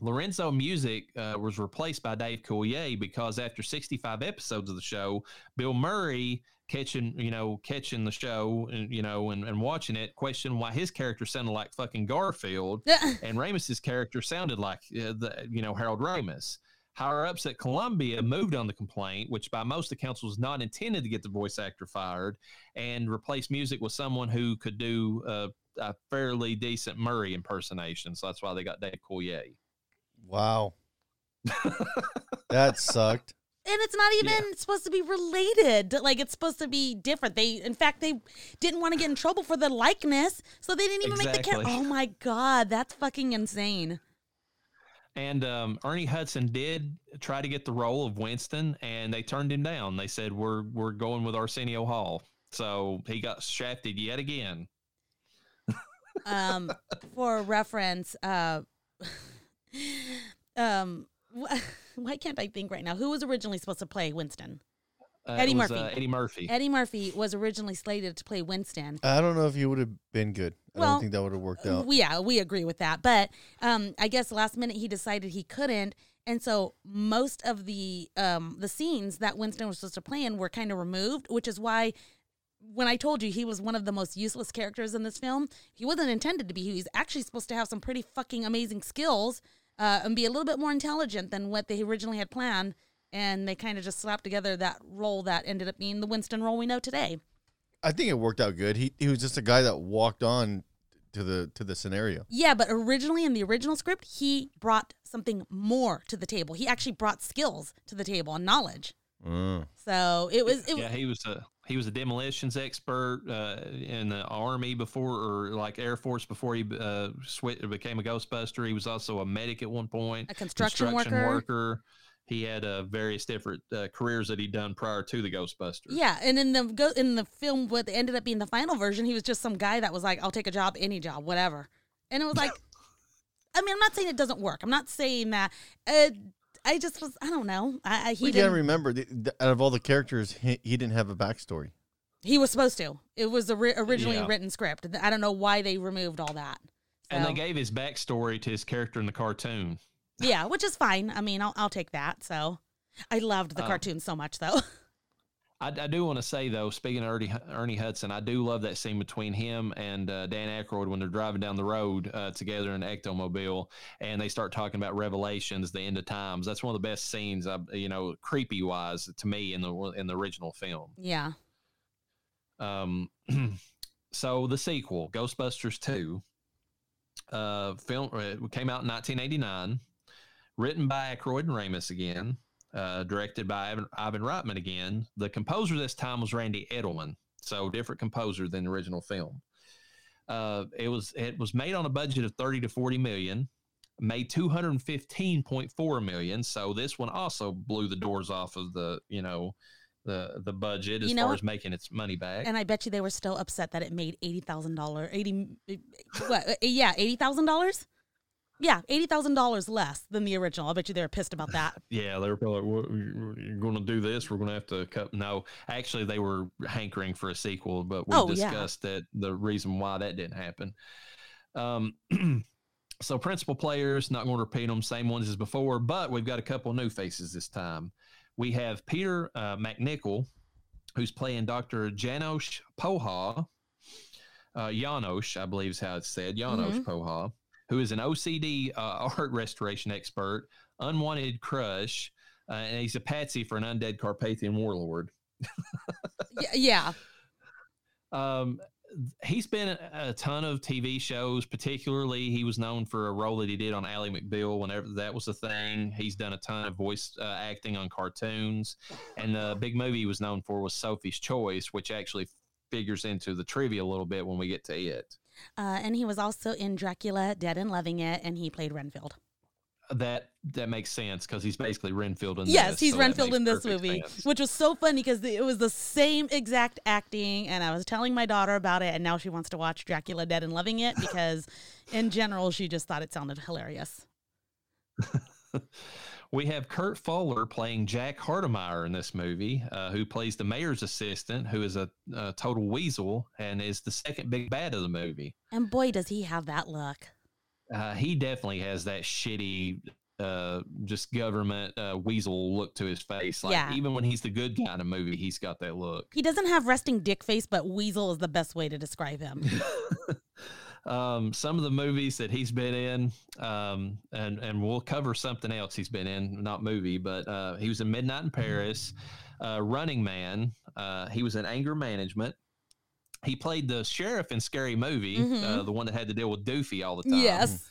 Speaker 2: Lorenzo Music uh, was replaced by Dave Coulier because after 65 episodes of the show, Bill Murray catching, you know, catching the show and, you know, and, and watching it, questioned why his character sounded like fucking Garfield and Ramis's character sounded like, uh, the, you know, Harold Ramis. Higher ups at Columbia moved on the complaint, which by most accounts was not intended to get the voice actor fired, and replace Music with someone who could do uh, a fairly decent Murray impersonation. So that's why they got Dave Coulier.
Speaker 3: Wow. that sucked.
Speaker 1: and it's not even
Speaker 2: Yeah.
Speaker 1: supposed to be related. Like it's supposed to be different. They, in fact, they didn't want to get in trouble for the likeness, so they didn't even make the character. Oh my god, that's fucking insane.
Speaker 2: And um, Ernie Hudson did try to get the role of Winston, and they turned him down. They said, "We're we're going with Arsenio Hall." So he got shafted yet again.
Speaker 1: Um, for reference, uh, um, wh- why can't I think right now? Who was originally supposed to play Winston?
Speaker 2: Uh,
Speaker 1: Eddie
Speaker 2: was,
Speaker 1: Murphy.
Speaker 2: Uh, Eddie Murphy.
Speaker 1: Eddie Murphy was originally slated to play Winston.
Speaker 3: I don't know if he would have been good. I
Speaker 1: Well,
Speaker 3: don't think that would have worked out.
Speaker 1: We- Yeah, we agree with that. But um, I guess last minute he decided he couldn't, and so most of the um, the scenes that Winston was supposed to play in were kind of removed, which is why when I told you he was one of the most useless characters in this film, he wasn't intended to be. He was actually supposed to have some pretty fucking amazing skills uh, and be a little bit more intelligent than what they originally had planned. And they kind of just slapped together that role that ended up being the Winston role we know today.
Speaker 3: I think it worked out good. He he was just a guy that walked on to the to the scenario.
Speaker 1: Yeah, but originally in the original script, he brought something more to the table. He actually brought skills to the table and knowledge.
Speaker 3: Mm.
Speaker 1: So it was, it,
Speaker 2: yeah, he was a he was a demolitions expert uh, in the army before, or like Air Force before he uh, became a Ghostbuster. He was also a medic at one point,
Speaker 1: a construction, worker.
Speaker 2: worker. He had uh, various different uh, careers that he'd done prior to the Ghostbusters.
Speaker 1: Yeah, and in the go in the film, what ended up being the final version, he was just some guy that was like, "I'll take a job, any job, whatever," and it was like, I mean, I'm not saying it doesn't work. I'm not saying that. Uh, I just was, I don't know. I, I he
Speaker 3: we gotta
Speaker 1: didn't.
Speaker 3: remember th- th- out of all the characters, he, he didn't have a backstory.
Speaker 1: he was supposed to. It was a ri- originally
Speaker 2: Yeah.
Speaker 1: written script. I don't know why they removed all that.
Speaker 2: And they gave his backstory to his character in the cartoon.
Speaker 1: Yeah, which is fine. I mean, I'll I'll take that. So, I loved the
Speaker 2: Um,
Speaker 1: cartoon so much, though.
Speaker 2: I, I do want to say though, speaking of Ernie, Ernie Hudson, I do love that scene between him and uh, Dan Aykroyd when they're driving down the road uh, together in an ectomobile, and they start talking about Revelations, the end of times. That's one of the best scenes, I, you know, creepy wise to me in the in the original film.
Speaker 1: yeah.
Speaker 2: Um, so the sequel, Ghostbusters Two, uh, film uh, came out in 1989, written by Aykroyd and Ramis again, uh, directed by Ivan, Ivan Reitman again. The composer this time was Randy Edelman, so different composer than the original film. Uh, it was it was made on a budget of 30 to 40 million. Made 215.4 million, so this one also blew the doors off of the you know the the budget as
Speaker 1: You know
Speaker 2: far as making its money back.
Speaker 1: And I bet you they were still upset that it made eighty thousand dollars. Eighty, what? uh, Yeah, eighty thousand dollars. Yeah, eighty thousand dollars less than the original. I bet you they were pissed about that.
Speaker 2: Yeah, they were probably like, what, "You're going to do this? We're going to have to cut." No, actually, they were hankering for a sequel, but we
Speaker 1: Oh, yeah.
Speaker 2: discussed that the reason why that didn't happen. Um, so principal players, not going to repeat them, same ones as before, but we've got a couple new faces this time. We have Peter uh, MacNicol, who's playing Dr. Janosz Poha. Uh, Janosz, I believe is how it's said. Janosz Poha, who is an OCD uh, art restoration expert unwanted crush, uh, and he's a patsy for an undead Carpathian warlord.
Speaker 1: Yeah,
Speaker 2: Um, he's been a ton of TV shows. Particularly, he was known for a role that he did on Ally McBeal whenever that was a thing. He's done a ton of voice uh, acting on cartoons, and the big movie he was known for was Sophie's Choice, which actually figures into the trivia a little bit when we get to it.
Speaker 1: Uh, and he was also in Dracula, Dead and Loving It, and he played Renfield.
Speaker 2: That that makes sense because he's basically Renfield in
Speaker 1: Yes,
Speaker 2: this,
Speaker 1: he's
Speaker 2: so
Speaker 1: Renfield in this movie,
Speaker 2: sense.
Speaker 1: which was so funny because it was the same exact acting. And I was telling my daughter about it, and now she wants to watch Dracula Dead and Loving It because, in general, she just thought it sounded hilarious.
Speaker 2: We have Kurt Fuller playing Jack Hardemeyer in this movie, uh, who plays the mayor's assistant, who is a, a total weasel and is the second big bad of the movie.
Speaker 1: And boy, does he have that look.
Speaker 2: Uh, he definitely has that shitty, uh, just government uh, weasel look to his face. Like
Speaker 1: Yeah.
Speaker 2: even when he's the good guy in a movie, he's got that look.
Speaker 1: He doesn't have resting dick face, but weasel is the best way to describe him.
Speaker 2: um, some of the movies that he's been in, um, and and we'll cover something else he's been in, not movie, but uh, he was in Midnight in Paris, uh, Running Man. Uh, he was in Anger Management. He played the sheriff in Scary Movie, uh,
Speaker 1: Mhm.
Speaker 2: the one that had to deal with Doofy all the time.
Speaker 1: yes.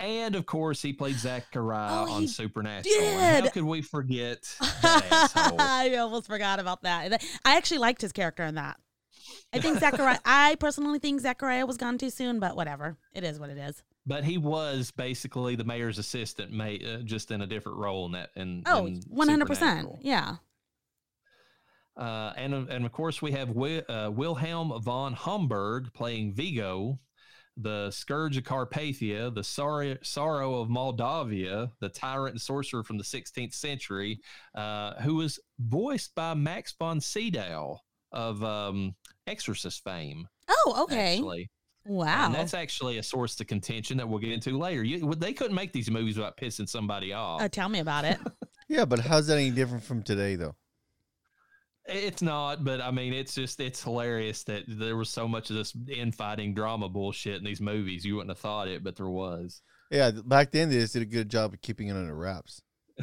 Speaker 2: and of course he played Zachariah
Speaker 1: Oh,
Speaker 2: on Supernatural. How could we forget?
Speaker 1: I almost forgot about that. I actually liked his character in that. I think Zachariah, I personally think Zachariah was gone too soon, but whatever. It is what it is.
Speaker 2: But he was basically the mayor's assistant, mate, uh, just in a different role in that. In,
Speaker 1: Oh, 100%. Yeah.
Speaker 2: Uh, and and of course we have Wi- uh, Wilhelm von Homburg playing Vigo, the scourge of Carpathia, the sorrow, sorrow of Moldavia, the tyrant and sorcerer from the 16th century, uh, who was voiced by Max von Sydow of um, Exorcist fame.
Speaker 1: Oh, okay.
Speaker 2: Actually,
Speaker 1: Wow.
Speaker 2: and that's actually a source of contention that we'll get into later. You, they couldn't make these movies without pissing somebody off.
Speaker 1: Uh, tell me about it.
Speaker 3: Yeah, but how's that any different from today, though?
Speaker 2: It's not, but I mean, it's just it's hilarious that there was so much of this infighting drama bullshit in these movies. You wouldn't have thought it, but there was.
Speaker 3: Yeah, back then they just did a good job of keeping it under wraps.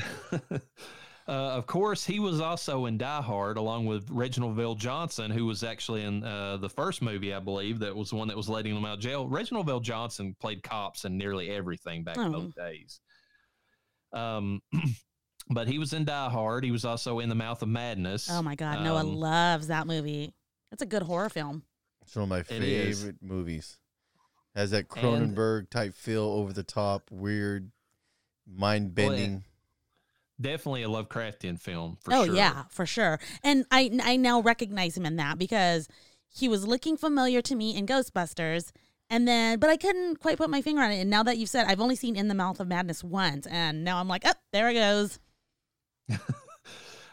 Speaker 2: uh, of course, he was also in Die Hard along with Reginald VelJohnson, who was actually in uh, the first movie, I believe, that was the one that was letting him out of jail. Reginald VelJohnson played cops in nearly everything back in
Speaker 1: Oh.
Speaker 2: those days. Um, but he was in Die Hard. He was also in The Mouth of Madness.
Speaker 1: Oh my God. Noah
Speaker 2: Um,
Speaker 1: loves that movie. It's a good horror film.
Speaker 3: It's one of my favorite movies. Has that Cronenberg type feel, over the top, weird, mind bending.
Speaker 2: Definitely a Lovecraftian film. For sure.
Speaker 1: oh
Speaker 2: sure.
Speaker 1: yeah, for sure. And I I now recognize him in that because he was looking familiar to me in Ghostbusters. And then, but I couldn't quite put my finger on it. And now that you've said, I've only seen In the Mouth of Madness once, and now I'm like, oh, there it goes.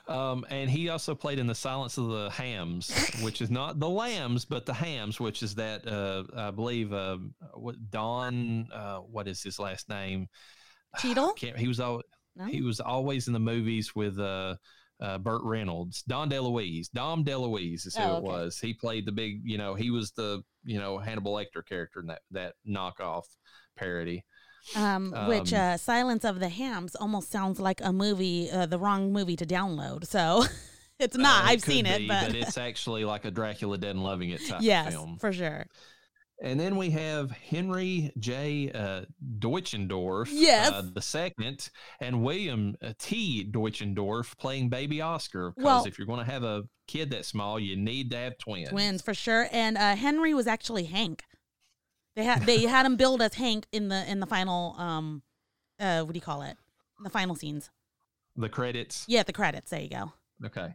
Speaker 2: Um, and he also played in the Silence of the Hams, which is not the Lambs, but the Hams, which is that uh, I believe uh, what Don, uh, what is his last name?
Speaker 1: Cheadle?
Speaker 2: He was al-
Speaker 1: No?
Speaker 2: he was always in the movies with uh, uh, Burt Reynolds, Don DeLuise, Dom DeLuise is who
Speaker 1: Oh,
Speaker 2: it was. He played the big, you know, he was the you know Hannibal Lecter character in that that knockoff parody.
Speaker 1: Um, which
Speaker 2: Um,
Speaker 1: uh, Silence of the Hams almost sounds like a movie, uh, the wrong movie to download. So it's not.
Speaker 2: Uh,
Speaker 1: I've seen it,
Speaker 2: be,
Speaker 1: but,
Speaker 2: it's actually like a Dracula Dead and Loving It type
Speaker 1: yes,
Speaker 2: film.
Speaker 1: for sure.
Speaker 2: And then we have Henry J. Uh, Deutschendorf,
Speaker 1: Yes.
Speaker 2: uh, the second, and William uh, T. Deutschendorf playing Baby Oscar. Because
Speaker 1: Well-
Speaker 2: if you're going to have a kid that small, you need to have twins.
Speaker 1: Twins for sure. And uh, Henry was actually Hank. They had they had him billed as Hank in the in the final um uh what do you call it? The final scenes.
Speaker 2: The credits.
Speaker 1: Yeah, the credits. There you go.
Speaker 2: Okay.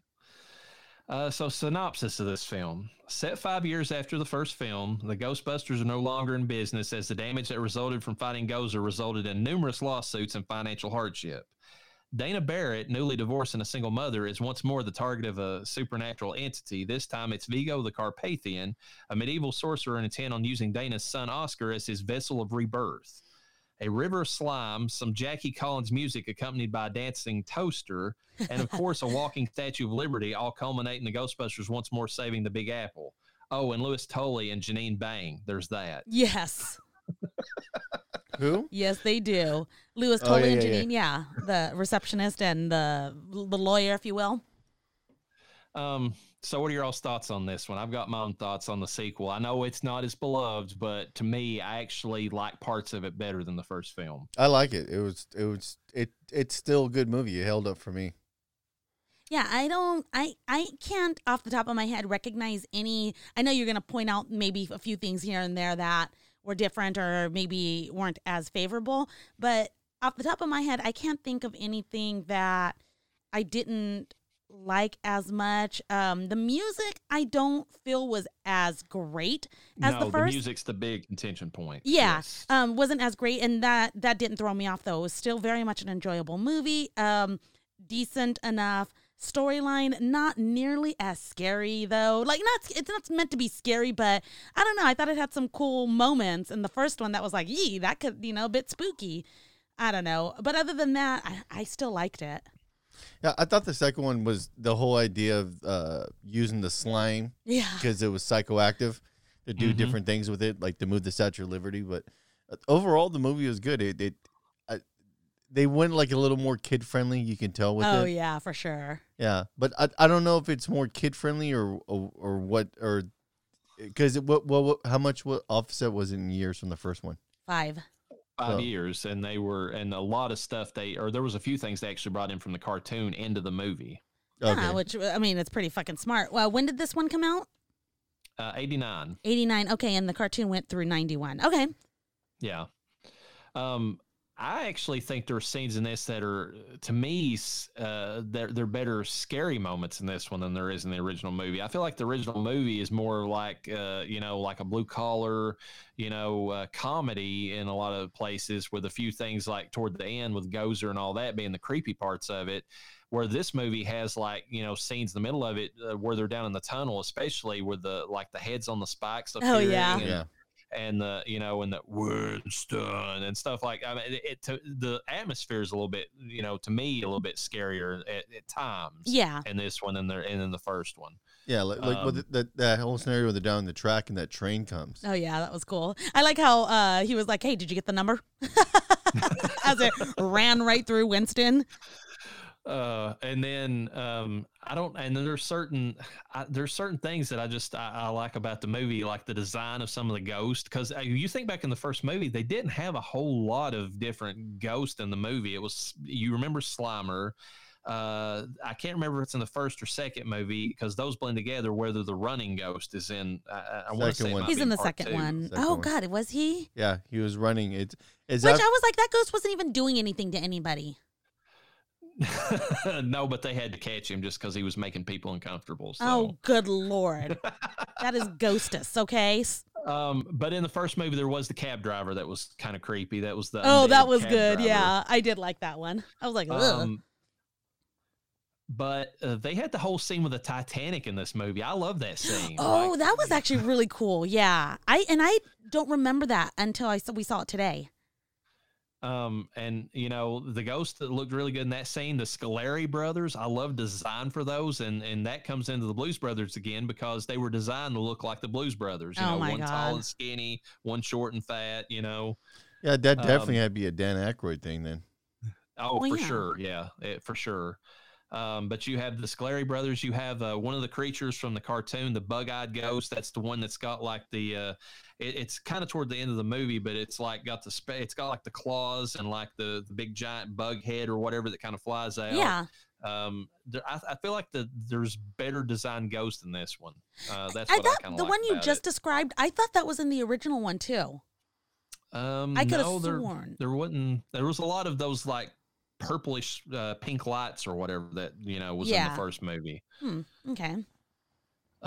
Speaker 2: Uh, so, synopsis of this film. Set five years after the first film, the Ghostbusters are no longer in business as the damage that resulted from fighting Gozer resulted in numerous lawsuits and financial hardship. Dana Barrett, newly divorced and a single mother, is once more the target of a supernatural entity. This time it's Vigo the Carpathian, a medieval sorcerer intent on using Dana's son Oscar as his vessel of rebirth. A river of slime, some Jackie Collins music accompanied by a dancing toaster, and of course a walking Statue of Liberty, all culminate in the Ghostbusters once more saving the Big Apple. Oh, and Louis Tully and Janine Bang. There's that.
Speaker 1: Yes.
Speaker 3: Who?
Speaker 1: Yes, they do. Louis
Speaker 3: Oh, yeah,
Speaker 1: and
Speaker 3: yeah, yeah.
Speaker 1: Janine, yeah. The receptionist and the the lawyer, if you will.
Speaker 2: Um, So, what are your all's thoughts on this one? I've got my own thoughts on the sequel. I know it's not as beloved, but to me, I actually like parts of it better than the first film.
Speaker 3: I like it. It was it was it it's still a good movie. It held up for me.
Speaker 1: Yeah, I don't I I can't off the top of my head recognize any I know you're going to point out maybe a few things here and there that were different or maybe weren't as favorable, but off the top of my head I can't think of anything that I didn't like as much. Um the music I don't feel was as great as
Speaker 2: no,
Speaker 1: the first.
Speaker 2: music's the big contention point.
Speaker 1: Yeah,
Speaker 2: Yes.
Speaker 1: um, wasn't as great, and that that didn't throw me off though. It was still very much an enjoyable movie. Um, decent enough storyline, not nearly as scary though. Like not, it's not meant to be scary, but I don't know. I thought it had some cool moments in the first one that was like, yee, that could you know a bit spooky. I don't know, but other than that, I, I still liked it.
Speaker 3: Yeah, I thought the second one was the whole idea of uh, using the slime
Speaker 1: Yeah,
Speaker 3: because it was psychoactive to do
Speaker 2: Mhm.
Speaker 3: different things with it, like to move the Statue of Liberty. But uh, overall, the movie was good. It, it I, they went like a little more kid friendly. You can tell with
Speaker 1: oh
Speaker 3: it.
Speaker 1: yeah, for sure.
Speaker 3: Yeah, but I, I don't know if it's more kid friendly or, or or what or because what, what what how much what offset was it in years from the first one?
Speaker 1: Five.
Speaker 2: Five
Speaker 3: Oh.
Speaker 2: years, and they were, and a lot of stuff they, or there was a few things they actually brought in from the cartoon into the movie.
Speaker 1: Yeah, which I mean, it's pretty fucking smart. Well, when did this one come out?
Speaker 2: Uh, 89.
Speaker 1: 89. Okay, and the cartoon went through 91. Okay.
Speaker 2: Yeah. Um, I actually think there are scenes in this that are, to me, uh, they're, they're better scary moments in this one than there is in the original movie. I feel like the original movie is more like, uh, you know, like a blue collar, you know, uh, comedy in a lot of places with a few things like toward the end with Gozer and all that being the creepy parts of it. Where this movie has like, you know, scenes in the middle of it uh, where they're down in the tunnel, especially with the, like the heads on the spikes.
Speaker 1: Oh, yeah.
Speaker 2: and-
Speaker 3: yeah,
Speaker 2: and the you know and the Winston and stuff like I mean it, it to, the atmosphere is a little bit you know to me a little bit scarier at, at times
Speaker 1: Yeah.
Speaker 2: in this one and the and in the first one
Speaker 3: yeah, like, like with
Speaker 2: Um,
Speaker 3: the, that that whole scenario where they're down the track and that train comes.
Speaker 1: Oh yeah, that was cool. I like how uh, he was like, "Hey, did you get the number?" As it ran right through Winston.
Speaker 2: Uh and then um I don't and then there's certain I, there's certain things that I just I, I like about the movie like the design of some of the ghosts because uh, you think back in the first movie they didn't have a whole lot of different ghosts in the movie it was you remember Slimer uh, I can't remember if it's in the first or second movie because those blend together. Whether the running ghost is in, I, I- I want to say
Speaker 3: one.
Speaker 1: He's in the second
Speaker 2: two.
Speaker 1: one.
Speaker 3: Second
Speaker 1: oh
Speaker 3: one.
Speaker 1: God, was he?
Speaker 3: Yeah, he was running. It's
Speaker 1: Which
Speaker 3: that
Speaker 1: I was like, that ghost wasn't even doing anything to anybody.
Speaker 2: no, but they had to catch him just because he was making people uncomfortable. So.
Speaker 1: Oh, good lord, that is ghostus. Okay.
Speaker 2: Um, but in the first movie, there was the cab driver that was kind of creepy. That was the
Speaker 1: Oh, that was good.
Speaker 2: driver.
Speaker 1: Yeah, I did like that one. I was like.
Speaker 2: Um, but uh, they had the whole scene with the Titanic in this movie. I love that scene.
Speaker 1: oh,
Speaker 2: Like,
Speaker 1: that was actually really cool. Yeah, I and I don't remember that until I saw we saw it today.
Speaker 2: Um, and you know the ghost that looked really good in that scene, the Scolari brothers. I love design for those, and and that comes into the Blues Brothers again because they were designed to look like the Blues Brothers. You
Speaker 1: Oh
Speaker 2: know,
Speaker 1: my
Speaker 2: one tall and skinny, one short and fat. You know.
Speaker 3: yeah? That definitely
Speaker 2: um,
Speaker 3: had to be a Dan Aykroyd thing then.
Speaker 2: Oh,
Speaker 1: Well,
Speaker 2: for
Speaker 1: yeah.
Speaker 2: sure. Yeah, it, for sure. Um, but you have the Scolari brothers. You have uh, one of the creatures from the cartoon, the bug-eyed ghost. That's the one that's got like the. Uh, it, it's kind of toward the end of the movie, but it's like got the. Spa- it's got like the claws and like the, the big giant bug head or whatever that kind of flies out.
Speaker 1: Yeah,
Speaker 2: Um, there, I, I feel like the there's better designed ghost in this one. Uh, that's
Speaker 1: I thought
Speaker 2: I
Speaker 1: the one you just
Speaker 2: it.
Speaker 1: described. I thought that was in the original one too.
Speaker 2: Um,
Speaker 1: I could have
Speaker 2: no, there,
Speaker 1: sworn.
Speaker 2: there wasn't. There was a lot of those like purplish uh, pink lights or whatever that you know was in the first movie.
Speaker 1: Hmm. Okay.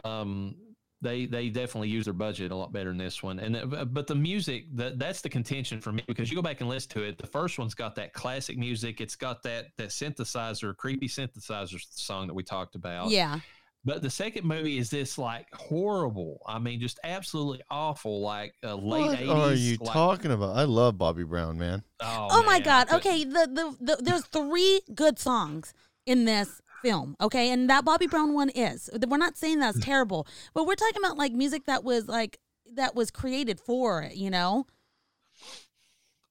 Speaker 2: Um, they they definitely use their budget a lot better in this one. And uh, but the music that that's the contention for me because you go back and listen to it. The first one's got that classic music. It's got that that synthesizer, creepy synthesizer song that we talked about.
Speaker 1: Yeah.
Speaker 2: But the second movie is this like horrible. I mean, just absolutely awful. Like uh, late
Speaker 3: What
Speaker 2: eighties.
Speaker 3: are you
Speaker 2: like,
Speaker 3: talking about? I love Bobby Brown, man.
Speaker 2: Oh,
Speaker 1: Oh, my
Speaker 2: man, I
Speaker 1: God.
Speaker 2: couldn't-
Speaker 1: Okay. The, the the there's three good songs in this film. Okay, and that Bobby Brown one is. We're not saying that's terrible, but we're talking about like music that was like that was created for it. You know.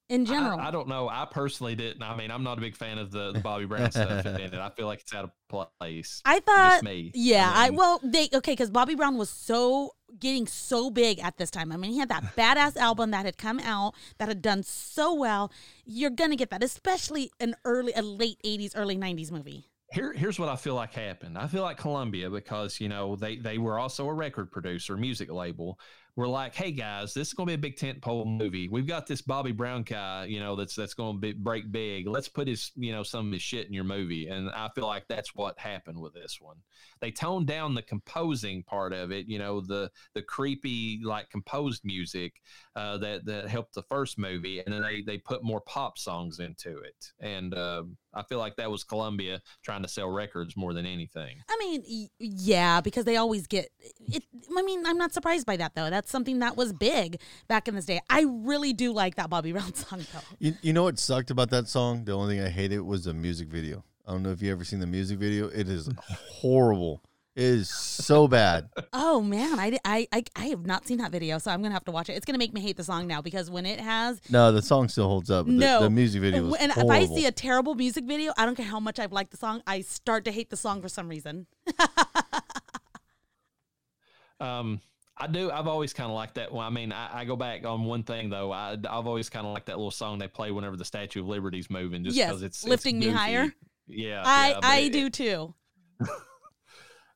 Speaker 1: In general.
Speaker 2: I, I don't know. I personally didn't. I mean, I'm not a big fan of the, the Bobby Brown stuff in it. I feel like it's out of place.
Speaker 1: I thought,
Speaker 2: me.
Speaker 1: yeah, I
Speaker 2: mean,
Speaker 1: well, they okay because Bobby Brown was so getting so big at this time. I mean, he had that badass album that had come out that had done so well. You're gonna get that, especially an early, a late '80s, early '90s movie.
Speaker 2: here here's what I feel like happened. I feel like Columbia because you know they they were also a record producer, music label. We're like, hey guys, this is going to be a big tent pole movie. We've got this Bobby Brown guy, you know, that's that's going to be, break big. Let's put his, you know, some of his shit in your movie. And I feel like that's what happened with this one. They toned down the composing part of it, you know, the the creepy like composed music uh, that that helped the first movie, and then they they put more pop songs into it. And um I feel like that was Columbia trying to sell records more than anything.
Speaker 1: I mean, yeah, because they always get it. I mean, I'm not surprised by that though. That's something that was big back in this day. I really do like that Bobby Brown song though.
Speaker 3: You, you know what sucked about that song? The only thing I hated was the music video. I don't know if you ever seen the music video. It is horrible. It is so bad.
Speaker 1: Oh man, I, I, I, I have not seen that video, so I'm gonna have to watch it. It's gonna make me hate the song now because when it has
Speaker 3: No, the song still holds up. but the-
Speaker 1: no
Speaker 3: the, music video was
Speaker 1: and
Speaker 3: horrible.
Speaker 1: if I see a terrible music video, I don't care how much I've liked the song, I start to hate the song for some reason.
Speaker 2: Um, I do. I've always kind of liked that. Well, I mean, I, I go back on one thing though. I, I've always kind of liked that little song they play whenever the Statue of Liberty's moving, just because it's it's
Speaker 1: Lifting Me. Higher.
Speaker 2: Yeah,
Speaker 1: I,
Speaker 2: yeah,
Speaker 1: I
Speaker 2: it-
Speaker 1: do too.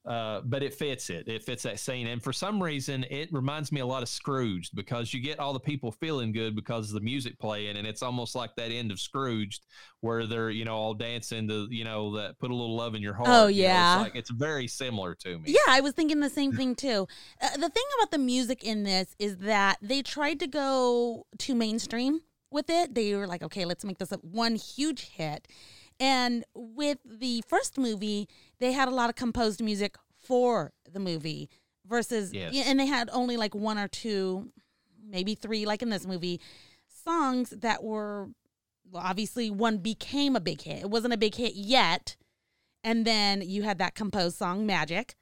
Speaker 2: uh, but it fits it. It fits that scene, and for some reason, it reminds me a lot of Scrooge because you get all the people feeling good because of the music playing, and it's almost like that end of Scrooge where they're you know all dancing to you know that put a little love in your heart.
Speaker 1: Oh,
Speaker 2: you know,
Speaker 1: yeah.
Speaker 2: it's like it's very similar to me.
Speaker 1: Yeah, I was thinking the same thing too. Uh, the thing about the music in this is that they tried to go to mainstream with it. They were like, okay, let's make this a one huge hit. And with the first movie, they had a lot of composed music for the movie versus,
Speaker 2: Yes.
Speaker 1: and they had only like one or two, maybe three, like in this movie, songs that were well, obviously one became a big hit. It wasn't a big hit yet. And then you had that composed song, Magic.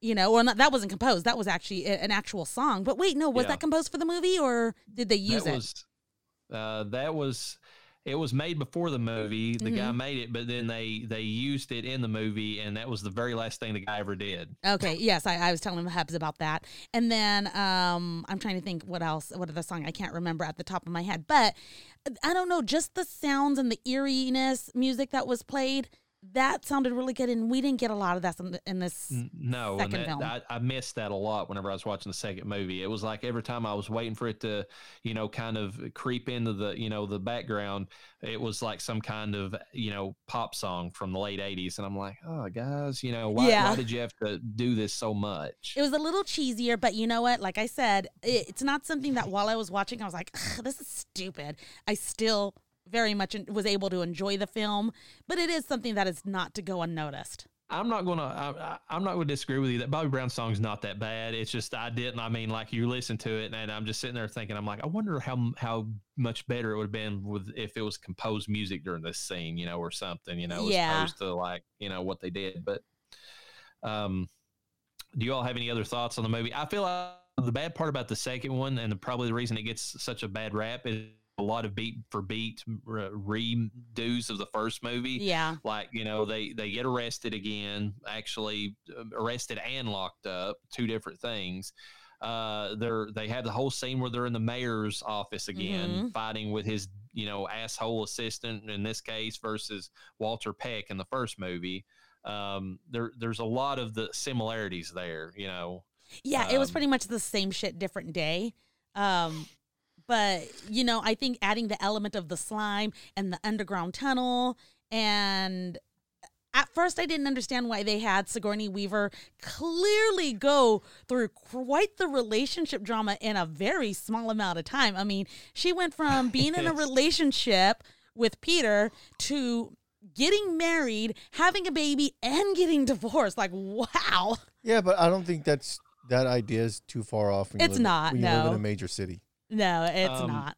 Speaker 1: You know, well, not, that wasn't composed. That was actually an actual song. But wait, no, was
Speaker 2: Yeah.
Speaker 1: that composed for the movie or did they use
Speaker 2: that
Speaker 1: it?
Speaker 2: was uh, that was it was made before the movie. The
Speaker 1: Mm-hmm.
Speaker 2: guy made it, but then they they used it in the movie, and that was the very last thing the guy ever did.
Speaker 1: Okay, yes, I, I was telling the Hubs about that. And then um I'm trying to think what else, what other song I can't remember at the top of my head. But I don't know, just the sounds and the eeriness music that was played, that sounded really good. And we didn't get a lot of that in, this.
Speaker 2: No, and
Speaker 1: Second
Speaker 2: that,
Speaker 1: film.
Speaker 2: I, I missed that a lot whenever I was watching the second movie. It was like every time I was waiting for it to, you know, kind of creep into the, you know, the background, it was like some kind of, you know, pop song from the late '80s, and I'm like, oh, guys, you know, why,
Speaker 1: Yeah.
Speaker 2: why did you have to do this so much?
Speaker 1: It was a little cheesier, but you know what? Like I said, it, it's not something that while I was watching, I was like, this is stupid. I still very much was able to enjoy the film, but it is something that is not to go unnoticed.
Speaker 2: I'm not gonna. I, I'm not gonna disagree with you. That Bobby Brown song's not that bad. It's just I didn't. I mean, like you listen to it, and I'm just sitting there thinking, I'm like, I wonder how how much better it would have been with if it was composed music during this scene, you know, or something, you know, as
Speaker 1: Yeah.
Speaker 2: opposed to like you know what they did. But um, do you all have any other thoughts on the movie? I feel like the bad part about the second one, and the, probably the reason it gets such a bad rap, is a lot of beat for beat re- redos of the first movie
Speaker 1: Yeah.
Speaker 2: like you know they they get arrested again actually uh, arrested and locked up two different things uh they're they have the whole scene where they're in the mayor's office again
Speaker 1: Mhm.
Speaker 2: fighting with his you know asshole assistant in this case versus walter peck in the first movie um there there's a lot of the similarities there you know
Speaker 1: Yeah, it was
Speaker 2: Um,
Speaker 1: pretty much the same shit, different day. Um, but you know, I think adding the element of the slime and the underground tunnel, and uh, at first I didn't understand why they had Sigourney Weaver clearly go through quite the relationship drama in a very small amount of time. I mean, she went from being in a relationship with Peter to getting married, having a baby, and getting divorced. Like, wow.
Speaker 3: Yeah, but I don't think that's that idea is too far off. When you
Speaker 1: It's
Speaker 3: live,
Speaker 1: not,
Speaker 3: When you live in a major city.
Speaker 1: No, it's
Speaker 2: Um,
Speaker 1: not.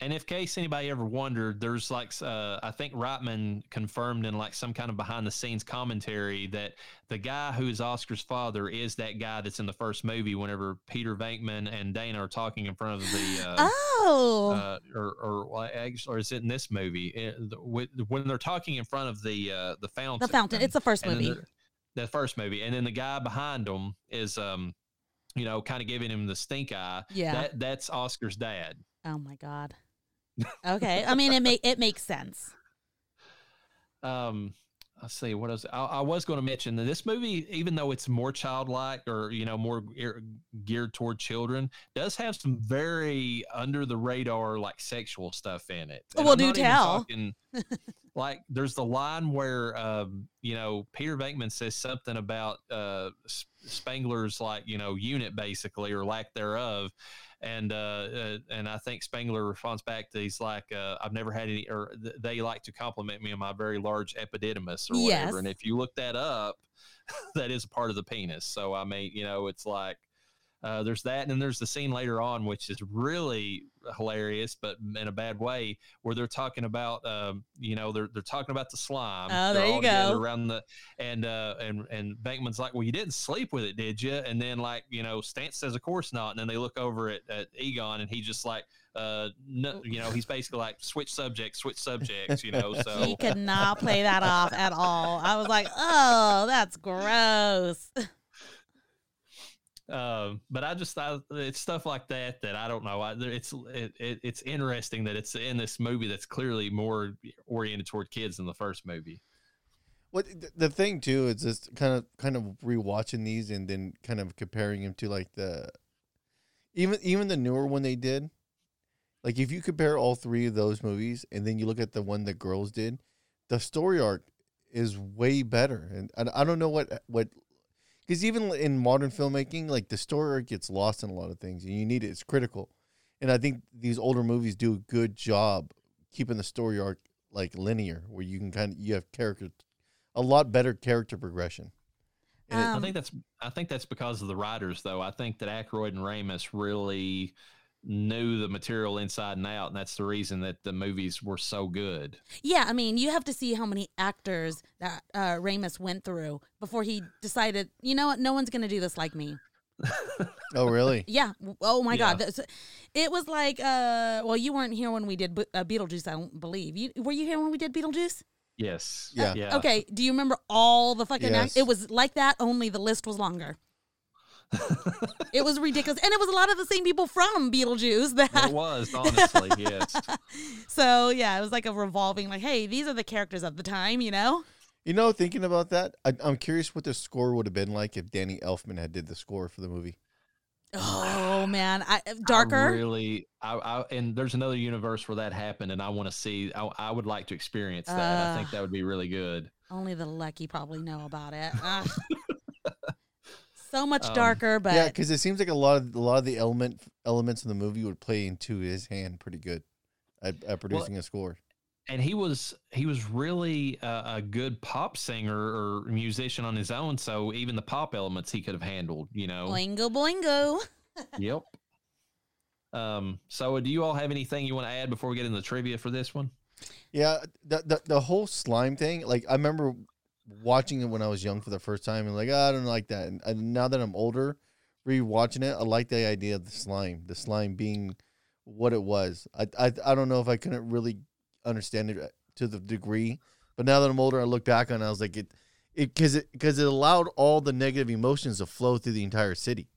Speaker 2: And if case anybody ever wondered, there's like uh, I think Reitman confirmed in like some kind of behind the scenes commentary that the guy who is Oscar's father is that guy that's in the first movie. Whenever Peter Venkman and Dana are talking in front of the uh,
Speaker 1: Oh,
Speaker 2: uh, or or actually, or is it in this movie Uh, the- when they're talking in front of the uh, the fountain?
Speaker 1: the fountain. It's the first movie.
Speaker 2: the, the first movie, and then the guy behind him is um, you know, kind of giving him the stink eye.
Speaker 1: Yeah.
Speaker 2: that that's Oscar's dad.
Speaker 1: Oh my god. Okay, I mean it make it makes sense.
Speaker 2: um let's see what else I, I was going to mention that this movie even though it's more childlike or you know more geared toward children does have some very under the radar like sexual stuff in it And
Speaker 1: Well,
Speaker 2: I'm
Speaker 1: do tell.
Speaker 2: talking- like there's the line where um you know peter venkman says something about uh Spengler's like you know unit basically or lack thereof. And uh, uh and i think Spengler responds back to he's like uh i've never had any or th- they like to compliment me on my very large epididymis or whatever.
Speaker 1: Yes.
Speaker 2: and if you look that up that is a part of the penis. So i mean you know it's like uh, there's that, and then there's the scene later on, which is really hilarious, but in a bad way, where they're talking about, um, you know, they're they're talking about the slime.
Speaker 1: Oh,
Speaker 2: They're
Speaker 1: there you go.
Speaker 2: Around the and uh, and and Venkman's like, well, you didn't sleep with it, did you? And then like, you know, Stantz says, of course not. And then they look over at, at Egon, and he just like, uh, no, you know, he's basically like, switch subjects, switch subjects, you know. So
Speaker 1: He could not play that off at all. I was like, oh, that's gross.
Speaker 2: Um, but I just I, it's stuff like that that I don't know. I, it's it, it, it's interesting that it's in this movie that's clearly more oriented toward kids than the first movie.
Speaker 3: What the thing too is just kind of kind of rewatching these and then kind of comparing them to like the even even the newer one they did. Like if you compare all three of those movies and then you look at the one that girls did, the story arc is way better. And I, I don't know what what because even in modern filmmaking, like the story gets lost in a lot of things, and you need it. It's critical, and I think these older movies do a good job keeping the story arc like linear, where you can kind of you have character, a lot better character progression. And it-
Speaker 2: I
Speaker 1: Um,
Speaker 2: think that's I think that's because of the writers, though. I think that Aykroyd and Ramis really knew the material inside and out, and that's the reason that the movies were so good.
Speaker 1: Yeah, I mean, you have to see how many actors that uh, Ramis went through before he decided, you know what, no one's going to do this like me.
Speaker 3: oh, really?
Speaker 1: Yeah. Oh my
Speaker 2: Yeah.
Speaker 1: God. It was like, uh, well, you weren't here when we did Be- uh, Beetlejuice. I don't believe you. Were you here when we did Beetlejuice?
Speaker 2: Yes.
Speaker 3: Yeah.
Speaker 2: Yeah.
Speaker 1: Okay. Do you remember all the fucking?
Speaker 3: Yes.
Speaker 1: Act- it was like that. Only the list was longer. It was ridiculous, and it was a lot of the same people from Beetlejuice. That it
Speaker 2: was honestly yes.
Speaker 1: so yeah, it was like a revolving. Like, hey, these are the characters of the time. You know.
Speaker 3: You know, thinking about that, I, I'm curious what the score would have been like if Danny Elfman had did the score for the movie.
Speaker 1: Oh man, I,
Speaker 2: I
Speaker 1: darker.
Speaker 2: really, I, I and there's another universe where that happened, and I want to see. I, I would like to experience that. I think
Speaker 1: Uh.
Speaker 2: that would be really good.
Speaker 1: Only the lucky probably know about it. Ugh. so much
Speaker 2: Um,
Speaker 1: darker, but
Speaker 3: yeah, because it seems like a lot of a lot of the element elements in the movie would play into his hand pretty good at, at producing a score.
Speaker 2: and he was he was really a, a good pop singer or musician on his own so even the pop elements he could have handled you know
Speaker 1: Oingo Boingo.
Speaker 2: yep um so do you all have anything you want to add before we get into the trivia for this one
Speaker 3: Yeah, the, the the whole slime thing. Like I remember watching it when I was young for the first time, and like "Ah, I don't like that. And, and now that I'm older, rewatching it, I like the idea of the slime. The slime being what it was. I I I don't know if I couldn't really understand it to the degree, but now that I'm older, I look back on it. I was like it, it because it because it allowed all the negative emotions to flow through the entire city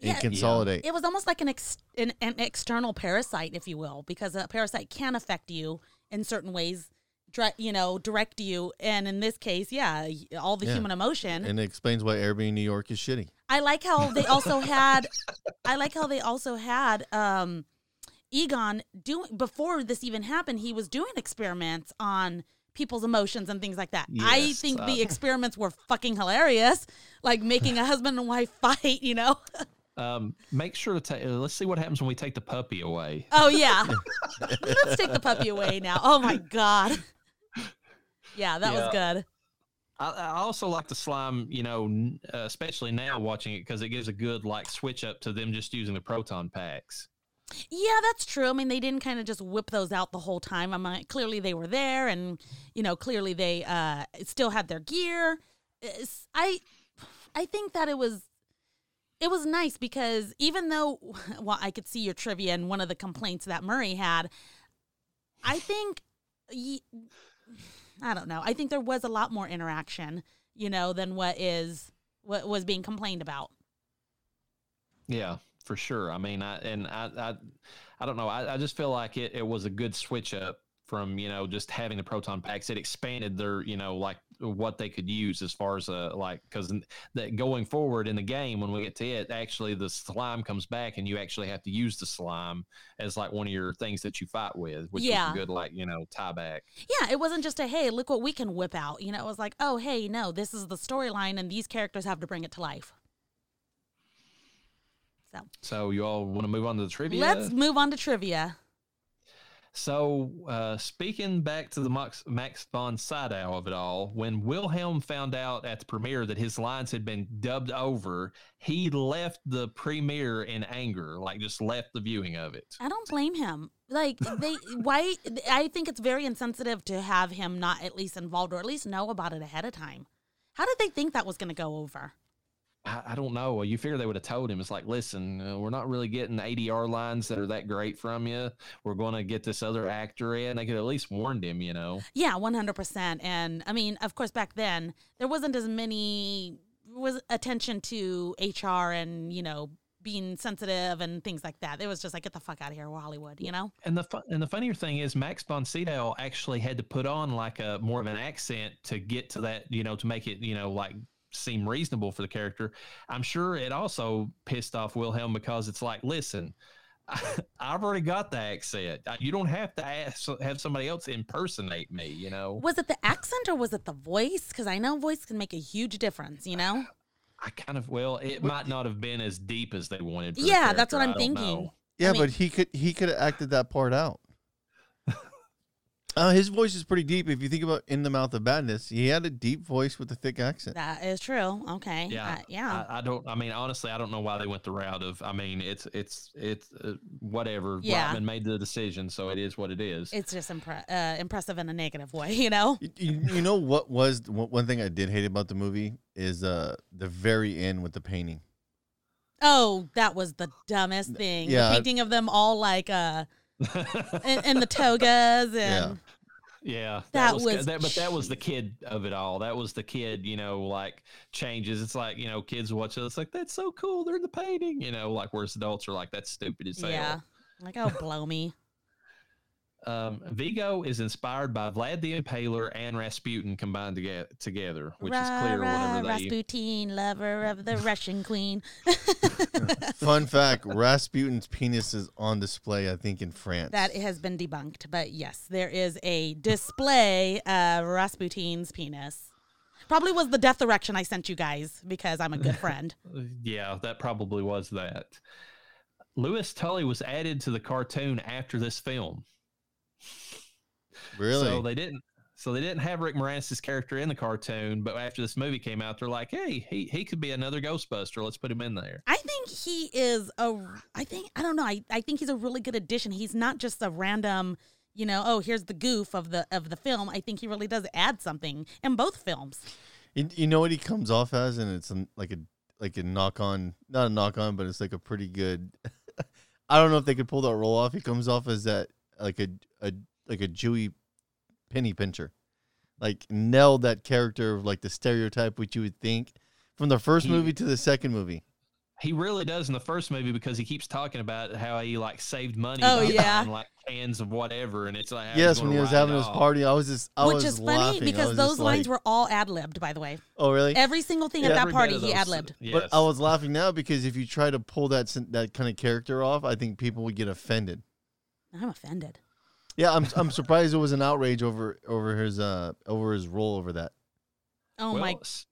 Speaker 3: and
Speaker 1: Yeah.
Speaker 3: consolidate.
Speaker 1: It was almost like an, ex- an an external parasite, if you will, because a parasite can affect you in certain ways. Dri- you know, direct you, and in this case, yeah, all the
Speaker 3: Yeah.
Speaker 1: human emotion.
Speaker 3: and it explains why Airbnb New York is shitty.
Speaker 1: I like how they also had I like how they also had um Egon doing before this even happened, he was doing experiments on people's emotions and things like that. I think
Speaker 2: uh,
Speaker 1: the experiments were fucking hilarious, like making a husband and wife fight, you know.
Speaker 2: um make sure to take let's see what happens when we take the puppy away
Speaker 1: Oh yeah. Let's take the puppy away now. Oh my god. Yeah, that was good.
Speaker 2: I, I also like the slime, you know, uh, especially now watching it because it gives a good like switch up to them just using the proton packs.
Speaker 1: Yeah, that's true. I mean, they didn't kind of just whip those out the whole time. I mean, clearly they were there, and you know, clearly they uh, still had their gear. It's- I, I think that it was, it was nice because even though, well, I could see your trivia and one of the complaints that Murray had, I think, ye- I don't know. I think there was a lot more interaction, you know, than what is what was being complained about.
Speaker 2: Yeah, for sure. I mean, I and I I, I don't know. I, I just feel like it, it was a good switch up from you know just having the proton packs. It expanded their you know like what they could use as far as uh like because that going forward in the game when we get to it, actually the slime comes back and you actually have to use the slime as like one of your things that you fight with, which
Speaker 1: Yeah.
Speaker 2: a good like you know tie back.
Speaker 1: Yeah, it wasn't just a hey, look what we can whip out. You know, it was like, oh, hey, no, this is the storyline, and these characters have to bring it to life. So
Speaker 2: So you all want to move on to the trivia?
Speaker 1: let's move on to trivia.
Speaker 2: So, uh, speaking back to the Max, Max von Sydow of it all, when Wilhelm found out at the premiere that his lines had been dubbed over, he left the premiere in anger, like just left the viewing of it.
Speaker 1: I don't blame him. Like they, why? I think it's very insensitive to have him not at least involved or at least know about it ahead of time. How did they think that was going to go over?
Speaker 2: I, I don't know. You figure they would have told him, it's like, listen, uh, we're not really getting ADR lines that are that great from you. We're going to get this other actor in. They could at least warned him, you know.
Speaker 1: Yeah, one hundred percent. And I mean, of course, back then there wasn't as many was attention to HR and you know being sensitive and things like that. It was just like get the fuck out of here, Hollywood, you know.
Speaker 2: And the fu- and the funnier thing is Max von Sydow actually had to put on like a more of an accent to get to that, you know, to make it, you know, like seem reasonable for the character. I'm sure it also pissed off Wilhelm because it's like, listen, I've already got the accent. Uh, You don't have to ask, have somebody else impersonate me, you know.
Speaker 1: Was it the accent or was it the voice? Because I know voice can make a huge difference, you know.
Speaker 2: I kind of well, it might not have been as deep as they wanted. For the
Speaker 1: Yeah, that's what I'm thinking.
Speaker 2: know.
Speaker 3: Yeah,
Speaker 1: I mean-
Speaker 3: but he could he could have acted that part out. Uh, his voice is pretty deep. If you think about "In the Mouth of Badness," he had a deep voice with a thick accent.
Speaker 1: That is true. Okay.
Speaker 2: Yeah,
Speaker 1: Uh, yeah.
Speaker 2: I, I don't. I mean, honestly, I don't know why they went the route of. I mean, it's it's it's uh, whatever.
Speaker 1: Yeah.
Speaker 2: Blackman made the decision, so it is what it is.
Speaker 1: it's just impre- uh, impressive in a negative way, you know.
Speaker 3: You, you- you know what was one one thing I did hate about the movie is uh the very end with the painting.
Speaker 1: Oh, that was the dumbest thing.
Speaker 3: Yeah,
Speaker 1: the painting of them all like uh in, in the togas and
Speaker 3: Yeah.
Speaker 2: yeah,
Speaker 1: That
Speaker 2: was,
Speaker 1: was
Speaker 2: that, but that was the kid of it all. That was the kid, you know, like changes. It's like you know, kids watch it. It's like that's so cool. They're in the painting, you know, like whereas adults are like that's stupid as hell.
Speaker 1: yeah. Like oh, blow me.
Speaker 2: Um, Vigo is inspired by Vlad the Impaler and Rasputin combined together, together which is clear
Speaker 1: rah,
Speaker 2: whenever they.
Speaker 1: Rasputin, lover of the Russian queen.
Speaker 3: Fun fact: Rasputin's penis is on display. I think in France.
Speaker 1: That has been debunked, but yes, there is a display of Rasputin's penis. Probably was the death erection I sent you guys because I'm a good friend.
Speaker 2: Yeah, that probably was that. Louis Tully was added to the cartoon after this film.
Speaker 3: Really.
Speaker 2: So they didn't. So they didn't have Rick Moranis' character in the cartoon, but after this movie came out, they're like, "Hey, he he could be another Ghostbuster. Let's put him in there."
Speaker 1: I think he is a. I think I don't know. I, I think he's a really good addition. He's not just a random, you know. Oh, here's the goof of the of the film. I think he really does add something in both films.
Speaker 3: You, you know what he comes off as, and it's a, like a like a knock on, not a knock on, but it's like a pretty good. I don't know if they could pull that role off. He comes off as that like a, a like a Jewy penny pincher, like nailed that character of like the stereotype which you would think from the first
Speaker 2: He-
Speaker 3: movie to the second movie.
Speaker 2: He really does in the first movie because he keeps talking about how he like saved money.
Speaker 1: Oh,
Speaker 2: by
Speaker 1: yeah.
Speaker 2: buying, like cans of whatever, and it's like
Speaker 3: yes, when he was having his party, I was just I
Speaker 1: Which
Speaker 3: was
Speaker 1: is funny
Speaker 3: laughing. I
Speaker 1: because those lines
Speaker 3: like,
Speaker 1: were all ad libbed, by the way.
Speaker 3: oh really?
Speaker 1: Every single thing
Speaker 3: Yeah.
Speaker 1: at that party, he ad libbed.
Speaker 2: Yes.
Speaker 3: But I was laughing now because if you try to pull that that kind of character off, I think people would get offended.
Speaker 1: I'm offended.
Speaker 3: Yeah, I'm I'm surprised there was an outrage over over his uh over his role over that.
Speaker 1: Oh
Speaker 2: well,
Speaker 1: my!
Speaker 2: s-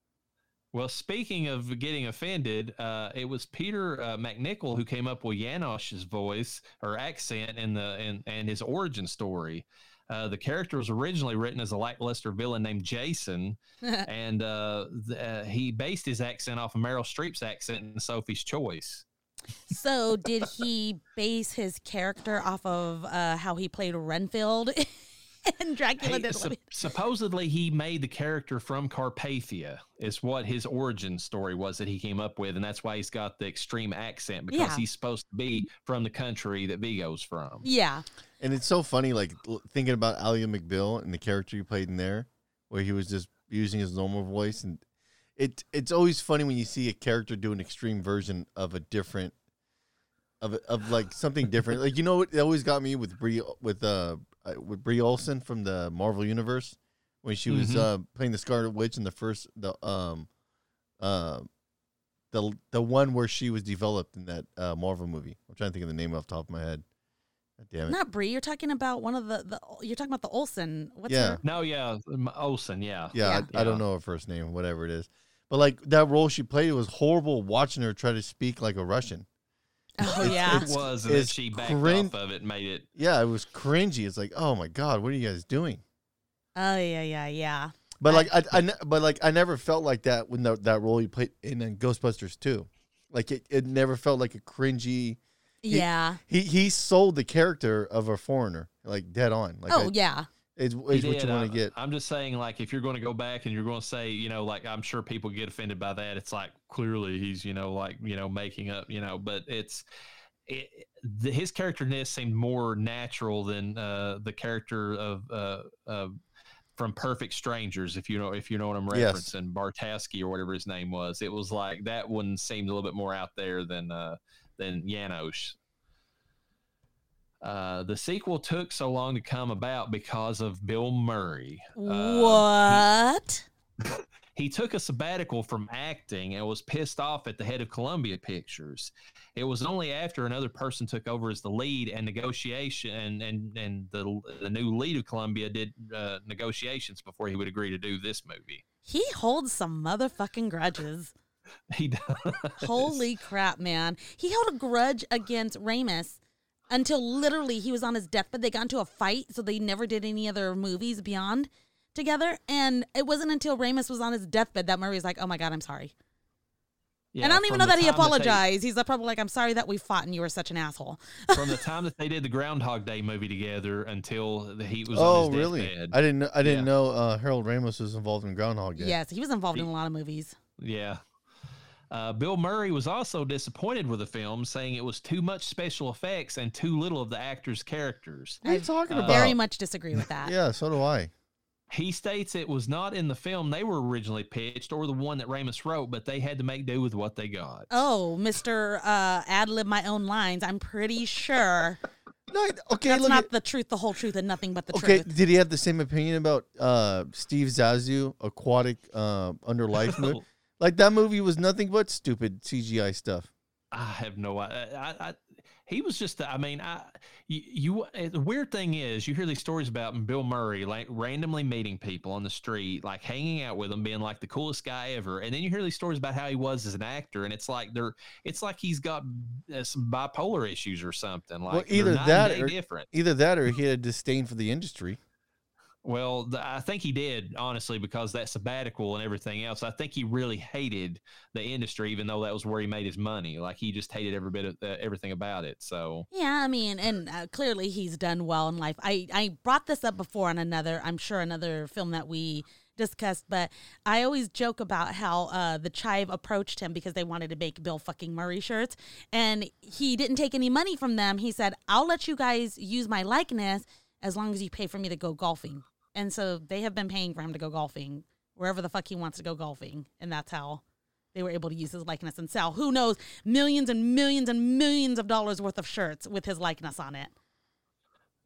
Speaker 2: Well, speaking of getting offended, uh, it was Peter uh, MacNicol who came up with Janosz's voice or accent in the and and his origin story. Uh, the character was originally written as a lackluster villain named Jason, and uh, th- uh, he based his accent off of Meryl Streep's accent in Sophie's Choice.
Speaker 1: So, did he base his character off of uh, how he played Renfield in Dracula?
Speaker 2: He-
Speaker 1: Dead
Speaker 2: sup-
Speaker 1: Living?
Speaker 2: supposedly he made the character from Carpathia is what his origin story was that he came up with and that's why he's got the extreme accent because
Speaker 1: Yeah.
Speaker 2: he's supposed to be from the country that Vigo's from.
Speaker 1: Yeah.
Speaker 3: And it's so funny, like thinking about Ally McBeal and the character he played in there, where he was just using his normal voice, and it it's always funny when you see a character do an extreme version of a different, of of like something different. like you know, what it always got me with Brie with uh uh, with Brie Olson from the Marvel universe when she was
Speaker 2: Mhm.
Speaker 3: uh playing the Scarlet Witch in the first the um uh the the one where she was developed in that uh Marvel movie. I'm trying to think of the name off the top of my head. Damn it.
Speaker 1: Not Brie. You're talking about one of the, the you're talking about the Olsen. What's
Speaker 3: Yeah.
Speaker 1: her?
Speaker 2: No, yeah, Olsen, yeah.
Speaker 3: Yeah, I, I don't know her first name, whatever it is. But like that role she played, it was horrible watching her try to speak like a Russian.
Speaker 1: Oh yeah.
Speaker 2: It was, and then
Speaker 3: It's
Speaker 2: she backed
Speaker 3: crin-
Speaker 2: off of it and made it.
Speaker 3: Yeah, it was cringy. It's like, oh my god, what are you guys doing?
Speaker 1: Oh yeah, yeah, yeah.
Speaker 3: But
Speaker 1: I-
Speaker 3: like, I, I, ne- but like, I never felt like that when the, that role he played in, uh, Ghostbusters too. Like it, it never felt like a cringy. He-
Speaker 1: Yeah.
Speaker 3: He he sold the character of a foreigner like dead on. Like
Speaker 1: oh
Speaker 3: I-
Speaker 1: yeah.
Speaker 3: It's,
Speaker 2: He
Speaker 3: it's what you want to get.
Speaker 2: I'm just saying, like, if you're going to go back and you're going to say, you know, like, I'm sure people get offended by that. It's like clearly he's, you know, like, you know, making up, you know, but it's it, the, his characterness seemed more natural than uh, the character of uh, uh, from Perfect Strangers. If you know, if you know what I'm
Speaker 3: Yes.
Speaker 2: referencing, Bartasky or whatever his name was. It was like that one seemed a little bit more out there than uh, than Janosz. Uh, the sequel took so long to come about because of Bill Murray. Uh,
Speaker 1: what?
Speaker 2: he took a sabbatical from acting and was pissed off at the head of Columbia Pictures. It was only after another person took over as the lead and negotiation and and and the the new lead of Columbia did uh, negotiations before he would agree to do this movie.
Speaker 1: he holds some motherfucking grudges.
Speaker 2: He does.
Speaker 1: Holy crap, man. He held a grudge against Ramis until literally he was on his deathbed. They got into a fight, so they never did any other movies beyond together. And it wasn't until Ramis was on his deathbed that Murray was like, oh my God, I'm sorry.
Speaker 2: Yeah,
Speaker 1: and I don't even know that he
Speaker 2: time they-
Speaker 1: apologized. He's probably like, I'm sorry that we fought and you were such an asshole.
Speaker 2: from the time that they did the Groundhog Day movie together until the heat was
Speaker 3: Oh
Speaker 2: on his
Speaker 3: really?
Speaker 2: deathbed.
Speaker 3: I didn't know. I didn't
Speaker 2: Yeah.
Speaker 3: know uh, Harold Ramis was involved in Groundhog Day.
Speaker 1: Yes, he was involved in a lot of movies.
Speaker 2: Yeah. Uh, Bill Murray was also disappointed with the film, saying it was too much special effects and too little of the actors' characters.
Speaker 3: What are you
Speaker 1: I
Speaker 3: talking
Speaker 2: uh,
Speaker 3: about?
Speaker 1: Very much disagree with that.
Speaker 3: Yeah, so do I.
Speaker 2: He states it was not in the film they were originally pitched or the one that Ramis wrote, but they had to make do with what they got.
Speaker 1: Oh, Mr. Uh, ad lib my own lines. I'm pretty sure
Speaker 3: No, okay,
Speaker 1: that's
Speaker 3: look
Speaker 1: not
Speaker 3: at,
Speaker 1: the truth, the whole truth, and nothing but the
Speaker 3: okay.
Speaker 1: truth.
Speaker 3: Did he have the same opinion about uh, Steve Zissou aquatic uh, under life movie? Like that movie was nothing but stupid CGI stuff.
Speaker 2: I have no idea. I, I, he was just, I mean, I, you, you, uh, the weird thing is, you hear these stories about Bill Murray, like randomly meeting people on the street, like hanging out with them, being like the coolest guy ever. And then you hear these stories about how he was as an actor, and it's like they're, it's like he's got uh, some bipolar issues or something. Like
Speaker 3: Well, either that or-
Speaker 2: different.
Speaker 3: Either that, or he had a disdain for the industry.
Speaker 2: Well, th- I think he did, honestly, because that sabbatical and everything else. I think he really hated the industry, even though that was where he made his money. Like he just hated every bit of uh, everything about it. So
Speaker 1: Yeah, I mean, and uh, clearly he's done well in life. I, I brought this up before on another, I'm sure, another film that we discussed, but I always joke about how uh, the Chive approached him because they wanted to make Bill fucking Murray shirts, and he didn't take any money from them. He said, I'll let you guys use my likeness as long as you pay for me to go golfing. And so they have been paying for him to go golfing wherever the fuck he wants to go golfing, and that's how they were able to use his likeness and sell who knows millions and millions and millions of dollars worth of shirts with his likeness on it.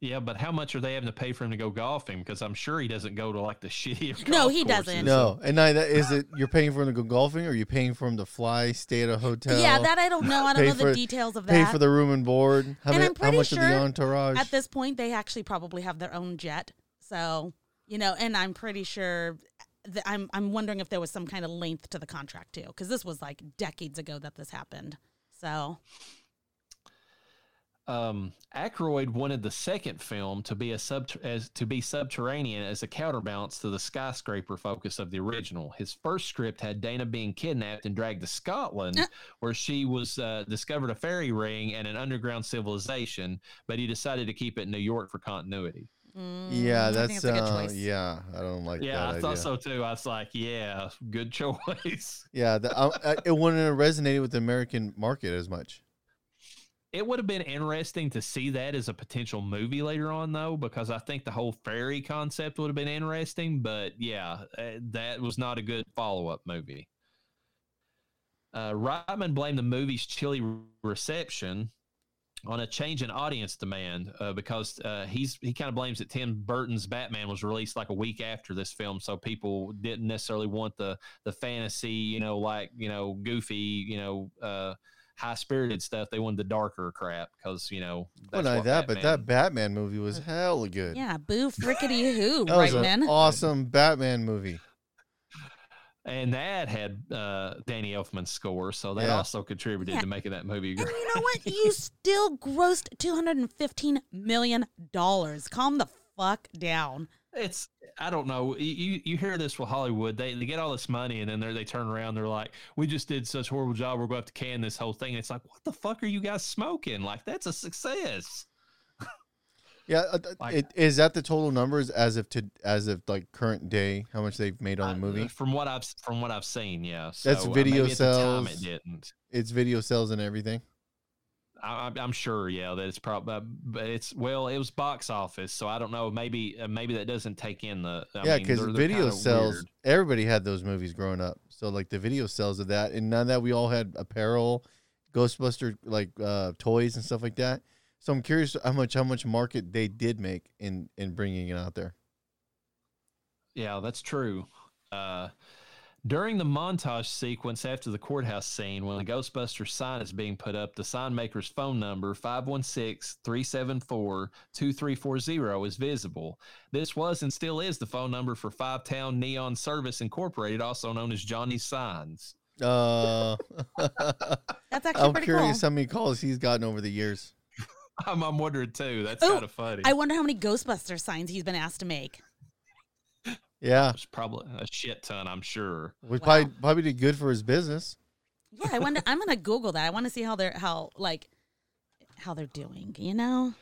Speaker 2: yeah, but how much are they having to pay for him to go golfing? Because I'm sure he doesn't go to like the shitty.
Speaker 1: No, he
Speaker 2: courses.
Speaker 1: doesn't.
Speaker 3: No, and neither is it. You're paying for him to go golfing, or are you paying for him to fly, stay at a hotel?
Speaker 1: yeah, that I don't know. I don't
Speaker 3: pay
Speaker 1: know the
Speaker 3: for-
Speaker 1: details of that.
Speaker 3: pay for the room and board. How,
Speaker 1: And
Speaker 3: many,
Speaker 1: I'm
Speaker 3: how
Speaker 1: pretty
Speaker 3: much of the
Speaker 1: sure
Speaker 3: entourage?
Speaker 1: At this point, they actually probably have their own jet. So you know, and I'm pretty sure. That I'm I'm wondering if there was some kind of length to the contract too, because this was like decades ago that this happened. So
Speaker 2: Um, Aykroyd wanted the second film to be a sub as to be subterranean as a counterbalance to the skyscraper focus of the original. His first script had Dana being kidnapped and dragged to Scotland,
Speaker 1: Uh.
Speaker 2: where she was uh, discovered a fairy ring and an underground civilization. But he decided to keep it in New York for continuity.
Speaker 1: Mm,
Speaker 3: Yeah,
Speaker 1: I
Speaker 3: that's
Speaker 1: think a good
Speaker 3: uh,
Speaker 1: choice.
Speaker 3: yeah. I don't like
Speaker 2: yeah,
Speaker 3: that
Speaker 2: I thought
Speaker 3: idea.
Speaker 2: so too. I was like, yeah, good choice.
Speaker 3: Yeah, the, I, I, it wouldn't have resonated with the American market as much.
Speaker 2: It would have been interesting to see that as a potential movie later on, though, because I think the whole fairy concept would have been interesting. But yeah, uh, that was not a good follow up movie. Uh, Reitman blamed the movie's chilly reception on a change in audience demand uh, because uh, he's he kind of blames that Tim Burton's Batman was released like a week after this film, so people didn't necessarily want the the fantasy, you know, like you know, goofy, you know, uh, high spirited stuff. They wanted the darker crap because you know.
Speaker 3: Well, not
Speaker 2: what
Speaker 3: that, but that
Speaker 2: Batman-
Speaker 3: Batman movie was hella good.
Speaker 1: Yeah, boo frickety who, right, man?
Speaker 3: awesome Batman movie.
Speaker 2: And that had uh, Danny Elfman's score, so that
Speaker 3: Yeah.
Speaker 2: also contributed
Speaker 1: Yeah.
Speaker 2: to making that movie.
Speaker 1: And you know what? You still grossed two hundred and fifteen million dollars. Calm the fuck down.
Speaker 2: It's I don't know. You you- you hear this with Hollywood. They they get all this money and then they they turn around. They're like, we just did such a horrible job. We're going to have to can this whole thing. it's like, what the fuck are you guys smoking? Like that's a success.
Speaker 3: Yeah, uh,
Speaker 2: Like-
Speaker 3: it, is that the total numbers as of to as of like current day? How much they've made on the movie?
Speaker 2: from what I've from what I've seen, yeah.
Speaker 3: That's
Speaker 2: So, uh,
Speaker 3: video
Speaker 2: maybe at the time
Speaker 3: sales.
Speaker 2: it didn't.
Speaker 3: Its video sales and everything.
Speaker 2: I, I'm- I'm sure, yeah, that it's probably, but it's well, it was box office, so I don't know. Maybe uh, maybe that doesn't take in the. I
Speaker 3: yeah, because video sales.
Speaker 2: weird.
Speaker 3: Everybody had those movies growing up, so like the video sales of that, and now that we all had apparel, Ghostbuster like uh, toys and stuff like that. So I'm curious how much how much market they did make in in bringing it out there.
Speaker 2: Yeah, that's true. Uh, during the montage sequence after the courthouse scene, when the Ghostbusters sign is being put up, the sign maker's phone number, 516 374 2340, is visible. This was and still is the phone number for Five Town Neon Service Incorporated, also known as Johnny's Signs.
Speaker 3: Uh,
Speaker 1: That's actually
Speaker 3: I'm
Speaker 1: pretty
Speaker 3: curious
Speaker 1: cool.
Speaker 3: how many calls he's gotten over the years.
Speaker 2: I'm, I'm wondering too. That's kind of funny.
Speaker 1: I wonder how many Ghostbuster signs he's been asked to make.
Speaker 3: Yeah,
Speaker 2: It's probably a shit ton, I'm sure.
Speaker 3: which
Speaker 1: Wow.
Speaker 3: probably probably did good for his business.
Speaker 1: Yeah, I wonder. I'm gonna Google that. I want to see how they're how like how they're doing. You know?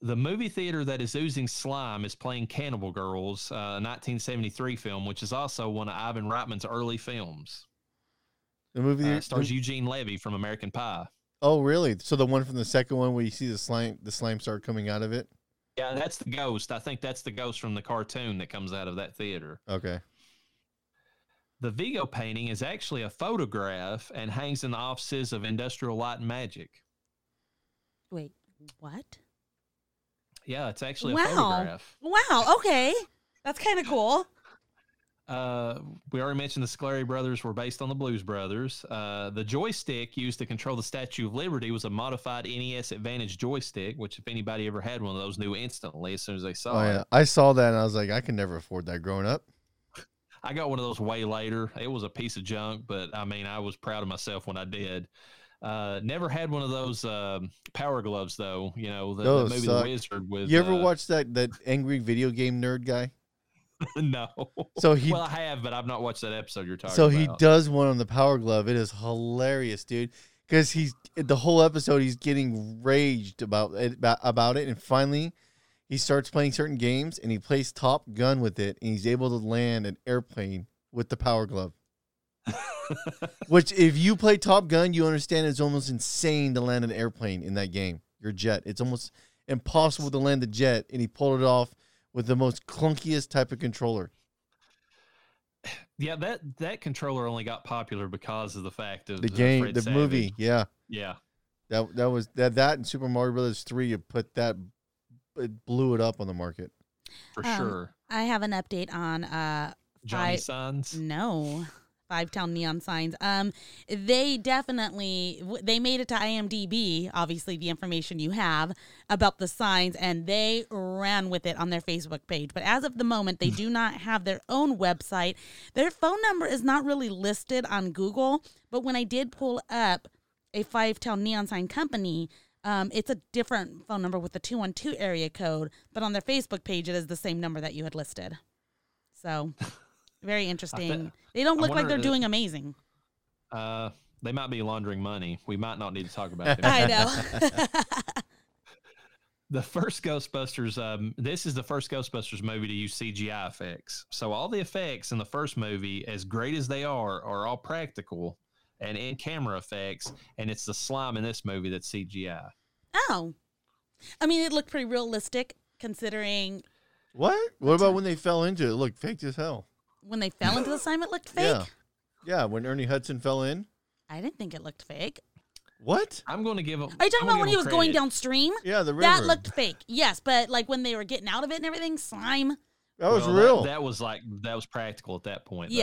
Speaker 2: The movie theater that is oozing slime is playing Cannibal Girls, a 1973 film, which is also one of Ivan Reitman's early films.
Speaker 3: The movie
Speaker 2: Uh, stars Eugene Levy from American Pie.
Speaker 3: Oh, really? So the one from the second one where you see the slime, the slime start coming out of it.
Speaker 2: Yeah, that's the ghost. I think that's the ghost from the cartoon that comes out of that theater.
Speaker 3: Okay.
Speaker 2: The Vigo painting is actually a photograph and hangs in the offices of Industrial Light and Magic.
Speaker 1: Wait, what?
Speaker 2: Yeah, it's actually a photograph.
Speaker 1: Wow. Okay, that's kind of cool.
Speaker 2: Uh, we already mentioned the Scoleri brothers were based on the Blues Brothers. Uh, the joystick used to control the Statue of Liberty was a modified NES Advantage joystick, which if anybody ever had one of those, knew instantly as soon as they saw
Speaker 3: Oh
Speaker 2: it.
Speaker 3: I saw that and I was like, I can never afford that growing up.
Speaker 2: I got one of those way later. It was a piece of junk, but I mean, I was proud of myself when I did. Uh, never had one of those um, power gloves though. You know, the, the movie
Speaker 3: suck.
Speaker 2: The Wizard with.
Speaker 3: You ever
Speaker 2: uh,
Speaker 3: watch that that angry video game nerd guy?
Speaker 2: no.
Speaker 3: So he
Speaker 2: well, I have, but I've not watched that episode you're talking about.
Speaker 3: so
Speaker 2: about.
Speaker 3: he does one on the power glove. It is hilarious, dude. Because he's the whole episode he's getting raged about it about, about it, and finally he starts playing certain games and he plays Top Gun with it, and he's able to land an airplane with the power glove. Which, if you play Top Gun, you understand it's almost insane to land an airplane in that game. Your jet, it's almost impossible to land a jet, and he pulled it off with the most clunkiest type of controller.
Speaker 2: Yeah, that that controller only got popular because of the fact of
Speaker 3: The game,
Speaker 2: Fred
Speaker 3: the
Speaker 2: Savage.
Speaker 3: movie, yeah.
Speaker 2: Yeah,
Speaker 3: That that was that that and Super Mario Brothers three you put that it blew it up on the market.
Speaker 2: for
Speaker 1: Um,
Speaker 2: sure.
Speaker 1: I have an update on uh
Speaker 2: Johnny
Speaker 1: five-
Speaker 2: Sons.
Speaker 1: no five town neon signs. Um, they definitely they made it to IMDb. Obviously, the information you have about the signs, and they ran with it on their Facebook page. But as of the moment, they do not have their own website. Their phone number is not really listed on Google. But when I did pull up a five town neon sign company. Um, it's a different phone number with the 212 area code, but on their Facebook page, it is the same number that you had listed. So, very interesting. They don't look like they're
Speaker 2: if-
Speaker 1: doing amazing.
Speaker 2: Uh, they might be laundering money. We might not need to talk about them.
Speaker 1: I know.
Speaker 2: the first Ghostbusters, um, this is the first Ghostbusters movie to use CGI effects. So all the effects in the first movie, as great as they are, are all practical and in camera effects. And it's the slime in this movie that's CGI.
Speaker 1: oh. I mean, it looked pretty realistic considering
Speaker 3: What? What about when they fell into it? It looked fake as hell.
Speaker 1: When they fell into the slime, it looked fake.
Speaker 3: Yeah. Yeah, when Ernie Hudson fell in.
Speaker 1: I didn't think it looked fake.
Speaker 3: What?
Speaker 2: I'm going to give him.
Speaker 1: Are you talking
Speaker 2: I'm
Speaker 1: about when he
Speaker 2: him
Speaker 1: was going downstream?
Speaker 3: Yeah, the river.
Speaker 1: That looked fake. Yes, but like when they were getting out of it and everything, slime.
Speaker 3: That was
Speaker 2: Well,
Speaker 3: real.
Speaker 2: That, was like that was practical at that point. though.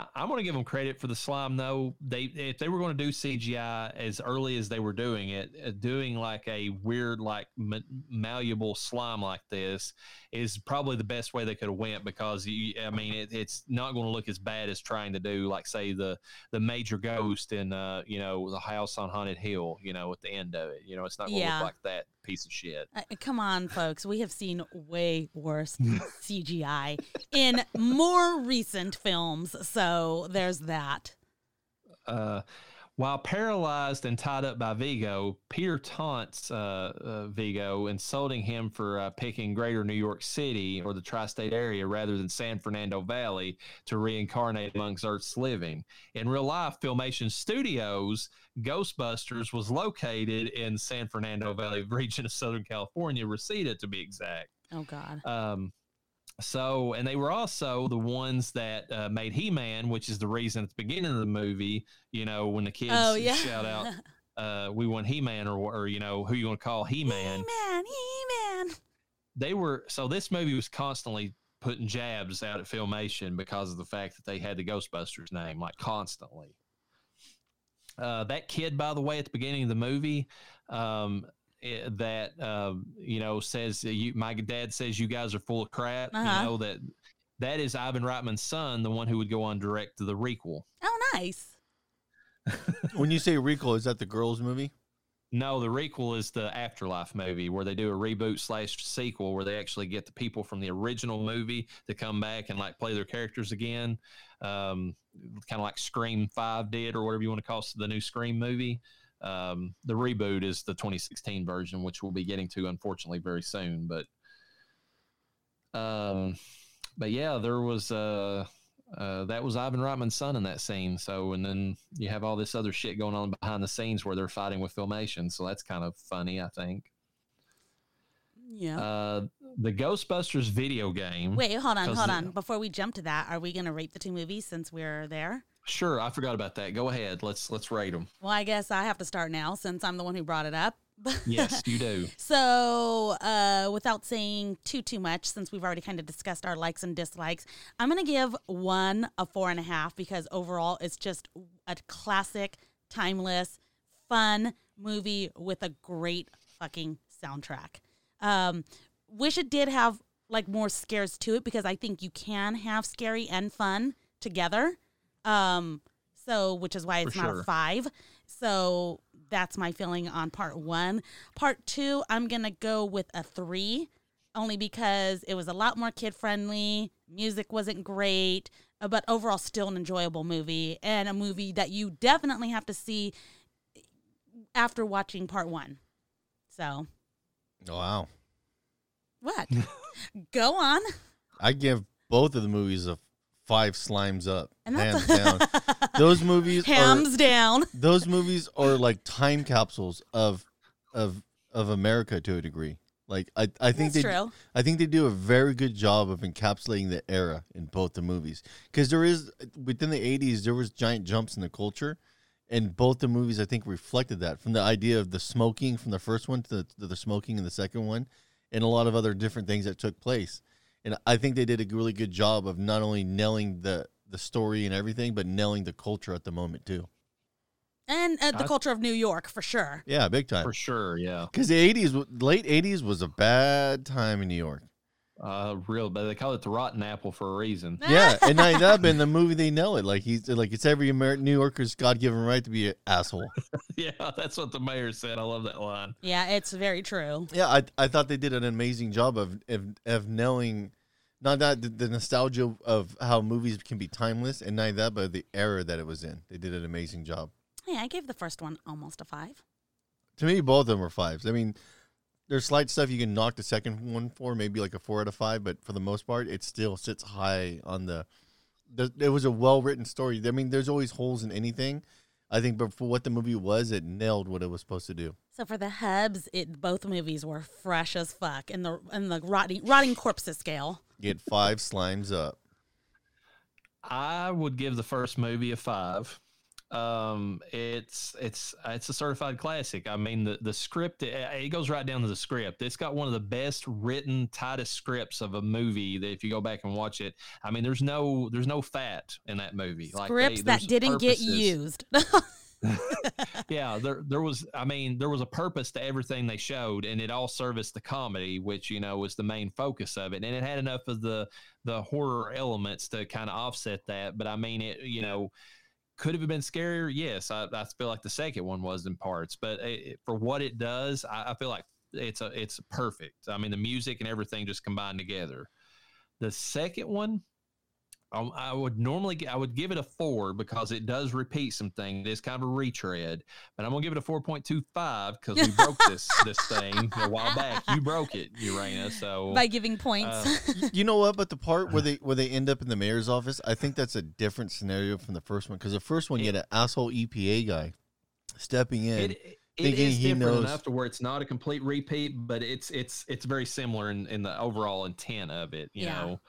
Speaker 2: I, I'm going to give them credit for the slime though. They if they were going to do CGI as early as they were doing it, uh, doing like a weird like ma- malleable slime like this is probably the best way they could have went because you, I mean it, it's not going to look as bad as trying to do like say the the major ghost in uh you know the house on haunted hill you know at the end of it you know it's not going to
Speaker 1: Yeah.
Speaker 2: look like that piece of shit.
Speaker 1: Uh, come on, folks. We have seen way worse CGI in more recent films. So there's that.
Speaker 2: Uh, while paralyzed and tied up by Vigo, Peter taunts uh, uh, Vigo, insulting him for uh, picking Greater New York City or the tri-state area rather than San Fernando Valley to reincarnate amongst Earth's living. In real life, Filmation Studios, Ghostbusters was located in San Fernando Valley region of Southern California, Reseda to be exact.
Speaker 1: Oh, God.
Speaker 2: Um, so, and they were also the ones that uh, made He Man, which is the reason at the beginning of the movie, you know, when the kids
Speaker 1: Oh, yeah.
Speaker 2: shout out, uh, we want He Man or, or, you know, who you want to call He Man.
Speaker 1: He-Man, He-Man.
Speaker 2: They were, so this movie was constantly putting jabs out at Filmation because of the fact that they had the Ghostbusters name, like constantly. Uh, that kid, by the way, at the beginning of the movie, um, that um, you know says you, my dad says you guys are full of crap.
Speaker 1: Uh-huh.
Speaker 2: You know that that is Ivan Reitman's son, the one who would go on direct to the requel.
Speaker 1: Oh, nice.
Speaker 3: when you say Recall, is that the girls movie?
Speaker 2: No, the requel is the Afterlife movie where they do a reboot slash sequel where they actually get the people from the original movie to come back and like play their characters again. Um, kind of like Scream 5 did or whatever you want to call it, the new Scream movie. Um, the reboot is the 2016 version, which we'll be getting to unfortunately very soon. But, um, but yeah, there was, uh, uh, that was Ivan Reitman's son in that scene. So, and then you have all this other shit going on behind the scenes where they're fighting with filmation. So that's kind of funny, I think.
Speaker 1: Yeah.
Speaker 2: Uh, the Ghostbusters video game.
Speaker 1: Wait, hold on, hold on. Before we jump to that, are we going to rate the two movies since we're there?
Speaker 2: Sure, I forgot about that. Go ahead. Let's let's rate them.
Speaker 1: Well, I guess I have to start now since I'm the one who brought it up.
Speaker 2: Yes, you do.
Speaker 1: So, uh, without saying too too much, since we've already kind of discussed our likes and dislikes, I'm gonna give one a four and a half because overall it's just a classic, timeless, fun movie with a great fucking soundtrack. Um, wish it did have like more scares to it because I think you can have scary and fun together. Um, so which is why it's
Speaker 2: For
Speaker 1: not
Speaker 2: sure.
Speaker 1: a five. So that's my feeling on part one. Part two, I'm gonna go with a three, only because it was a lot more kid friendly. Music wasn't great, uh, but overall, still an enjoyable movie and a movie that you definitely have to see after watching part one. So
Speaker 3: wow.
Speaker 1: what? go on.
Speaker 3: I give both of the movies a five slimes up,
Speaker 1: And
Speaker 3: hands down. Those movies are
Speaker 1: down.
Speaker 3: those movies are like time capsules of of of America to a degree. Like I, I think
Speaker 1: That's
Speaker 3: they
Speaker 1: true.
Speaker 3: I think they do a very good job of encapsulating the era in both the movies because there is within the 80s there was giant jumps in the culture and both the movies I think reflected that from the idea of the smoking from the first one to the, to the smoking in the second one and a lot of other different things that took place and I think they did a really good job of not only nailing the the story and everything but nailing the culture at the moment too
Speaker 1: And uh, the
Speaker 2: I-
Speaker 1: culture of New York for sure.
Speaker 3: yeah big time
Speaker 2: For sure, yeah.
Speaker 3: because the 80s late 80s was a bad time in New York
Speaker 2: Uh, real, but they call it the rotten apple for a reason.
Speaker 3: Yeah, and not only that, but in the movie they know it. Like he's like it's every Amer- New Yorker's God given right to be an asshole.
Speaker 2: yeah, that's what the mayor said. I love that line.
Speaker 1: Yeah, it's very true.
Speaker 3: Yeah, I I thought they did an amazing job of of, of knowing not that the, the nostalgia of how movies can be timeless, and not that, but the era that it was in. They did an amazing job.
Speaker 1: Yeah, I gave the first one almost a five.
Speaker 3: To me, both of them were fives. I mean, there's slight stuff you can knock the second one for, maybe like a four out of five, but for the most part, it still sits high on the. the it was a well written story. I mean, there's always holes in anything. I think, but for what the movie was, it nailed what it was supposed to do.
Speaker 1: So for the Hubs, it both movies were fresh as fuck in the in the rotting rotting corpses scale.
Speaker 3: Get five slimes up.
Speaker 2: I would give the first movie a five. Um, it's it's it's a certified classic. I mean, the the script it, it goes right down to the script. It's got one of the best written, tightest scripts of a movie. That if you go back and watch it, I mean, there's no there's no fat in that movie. Like, they-
Speaker 1: Scripts that didn't get used.
Speaker 2: yeah, there there was I mean, there was a purpose to everything they showed and it all serviced the comedy, which, you know, was the main focus of it. And it had enough of the the horror elements to kind of offset that, but I mean it, you know, could have been scarier. Yes, I, I feel like the second one was in parts, but it, for what it does, I, I feel like it's a it's perfect. I mean, the music and everything just combined together. The second one, I, I would normally I would give it a four because it does repeat some things. It's kind of a retread, but I'm gonna give it a four point two five because we broke this this thing a while back. You broke it, Urana. So
Speaker 1: by giving points.
Speaker 2: uh,
Speaker 3: you know what? But the part where they where they end up in the mayor's office, I think that's a different scenario from the first one. Because the first one, you had an asshole EPA guy stepping in.
Speaker 2: it, it
Speaker 3: thinking
Speaker 2: different
Speaker 3: knows-
Speaker 2: enough to where it's not a complete repeat, but it's it's it's very similar in, in the overall intent of it, you
Speaker 1: Yeah.
Speaker 2: know.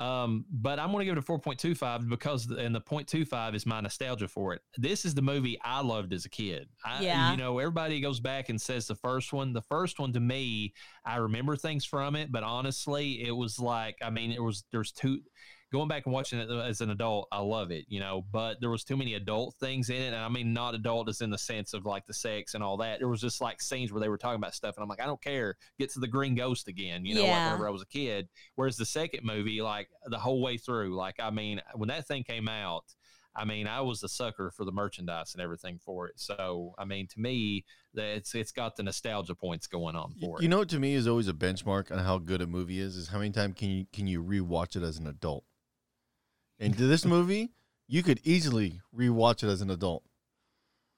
Speaker 2: Um, but I'm going to give it a 4.25 because, the, and the 0.25 is my nostalgia for it. This is the movie I loved as a kid. I,
Speaker 1: Yeah.
Speaker 2: You know, everybody goes back and says the first one. The first one to me, I remember things from it, but honestly, it was like, I mean, it was, there's two, going back and watching it uh, as an adult, I love it, you know, but there was too many adult things in it. And I mean, not adult as in the sense of like the sex and all that. There was just like scenes where they were talking about stuff. And I'm like, I don't care. Get to the green ghost again, you know, like whenever I was a kid. Whereas the second movie, like the whole way through, like, I mean, when that thing came out, I mean, I was the sucker for the merchandise and everything for it. So, I mean, to me, that it's it's got the nostalgia points going on
Speaker 3: Y-
Speaker 2: for
Speaker 3: You
Speaker 2: it.
Speaker 3: know to me is always a benchmark on how good a movie is is how many times can you can you rewatch it as an adult. And to this movie, you could easily rewatch it as an adult.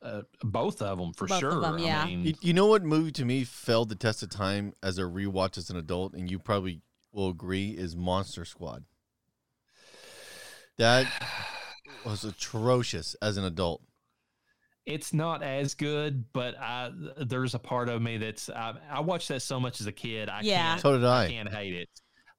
Speaker 2: Uh, both of them for
Speaker 1: Both of
Speaker 2: sure.
Speaker 1: them, yeah.
Speaker 2: I mean,
Speaker 3: You, you know what movie to me failed the test of time as a rewatch as an adult, and you probably will agree is Monster Squad. That was atrocious as an adult.
Speaker 2: it's not as good, but I there's a part of me that's I, I watched that so much as a kid. I
Speaker 1: Yeah.
Speaker 2: can't,
Speaker 3: So did
Speaker 2: I
Speaker 3: I.
Speaker 2: can't hate it.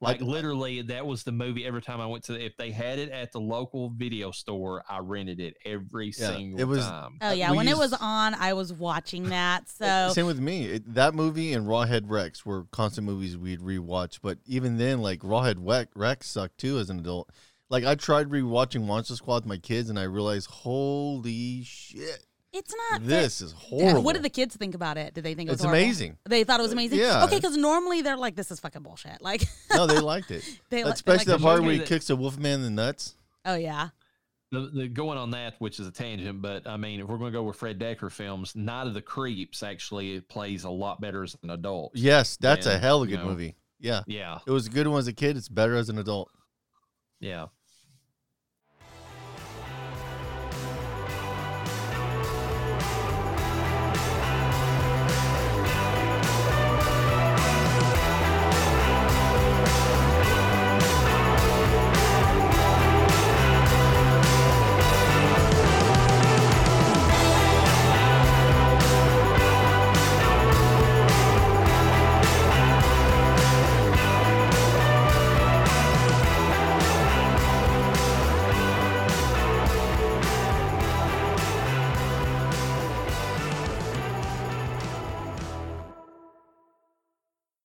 Speaker 2: Like
Speaker 3: I-
Speaker 2: literally, that was the movie. Every time I went to, if they had it at the local video store, I rented it every
Speaker 3: Yeah,
Speaker 2: single
Speaker 3: it was-
Speaker 2: time.
Speaker 1: oh uh, yeah,
Speaker 3: we
Speaker 1: when it was on, I was watching that. So
Speaker 3: Same with me. It, that movie and Rawhead Rex were constant movies we'd rewatch. But even then, like Rawhead Wec- Rex sucked too as an adult. Like I tried rewatching Monster Squad with my kids, and I realized, holy shit,
Speaker 1: it's not
Speaker 3: this is
Speaker 1: Yeah,
Speaker 3: horrible.
Speaker 1: What did the kids think about it? Did they think it was
Speaker 3: It's
Speaker 1: horrible?
Speaker 3: amazing.
Speaker 1: They thought it was amazing.
Speaker 3: yeah.
Speaker 1: Okay, because normally they're like, "This is fucking bullshit." Like,
Speaker 3: no, they liked it.
Speaker 1: they li- they
Speaker 3: Especially
Speaker 1: like
Speaker 3: the
Speaker 1: the
Speaker 3: part where he
Speaker 2: that-
Speaker 3: kicks a Wolfman in the nuts.
Speaker 1: Oh yeah,
Speaker 2: the, the going on that, which is a tangent, but I mean, if we're going to go with Fred Dekker films, Night of the Creeps actually plays a lot better as an adult.
Speaker 3: Yes, that's a hell of a
Speaker 2: you
Speaker 3: good
Speaker 2: know,
Speaker 3: movie. Yeah,
Speaker 2: Yeah,
Speaker 3: it was a good one as a kid. It's better as an adult.
Speaker 2: Yeah.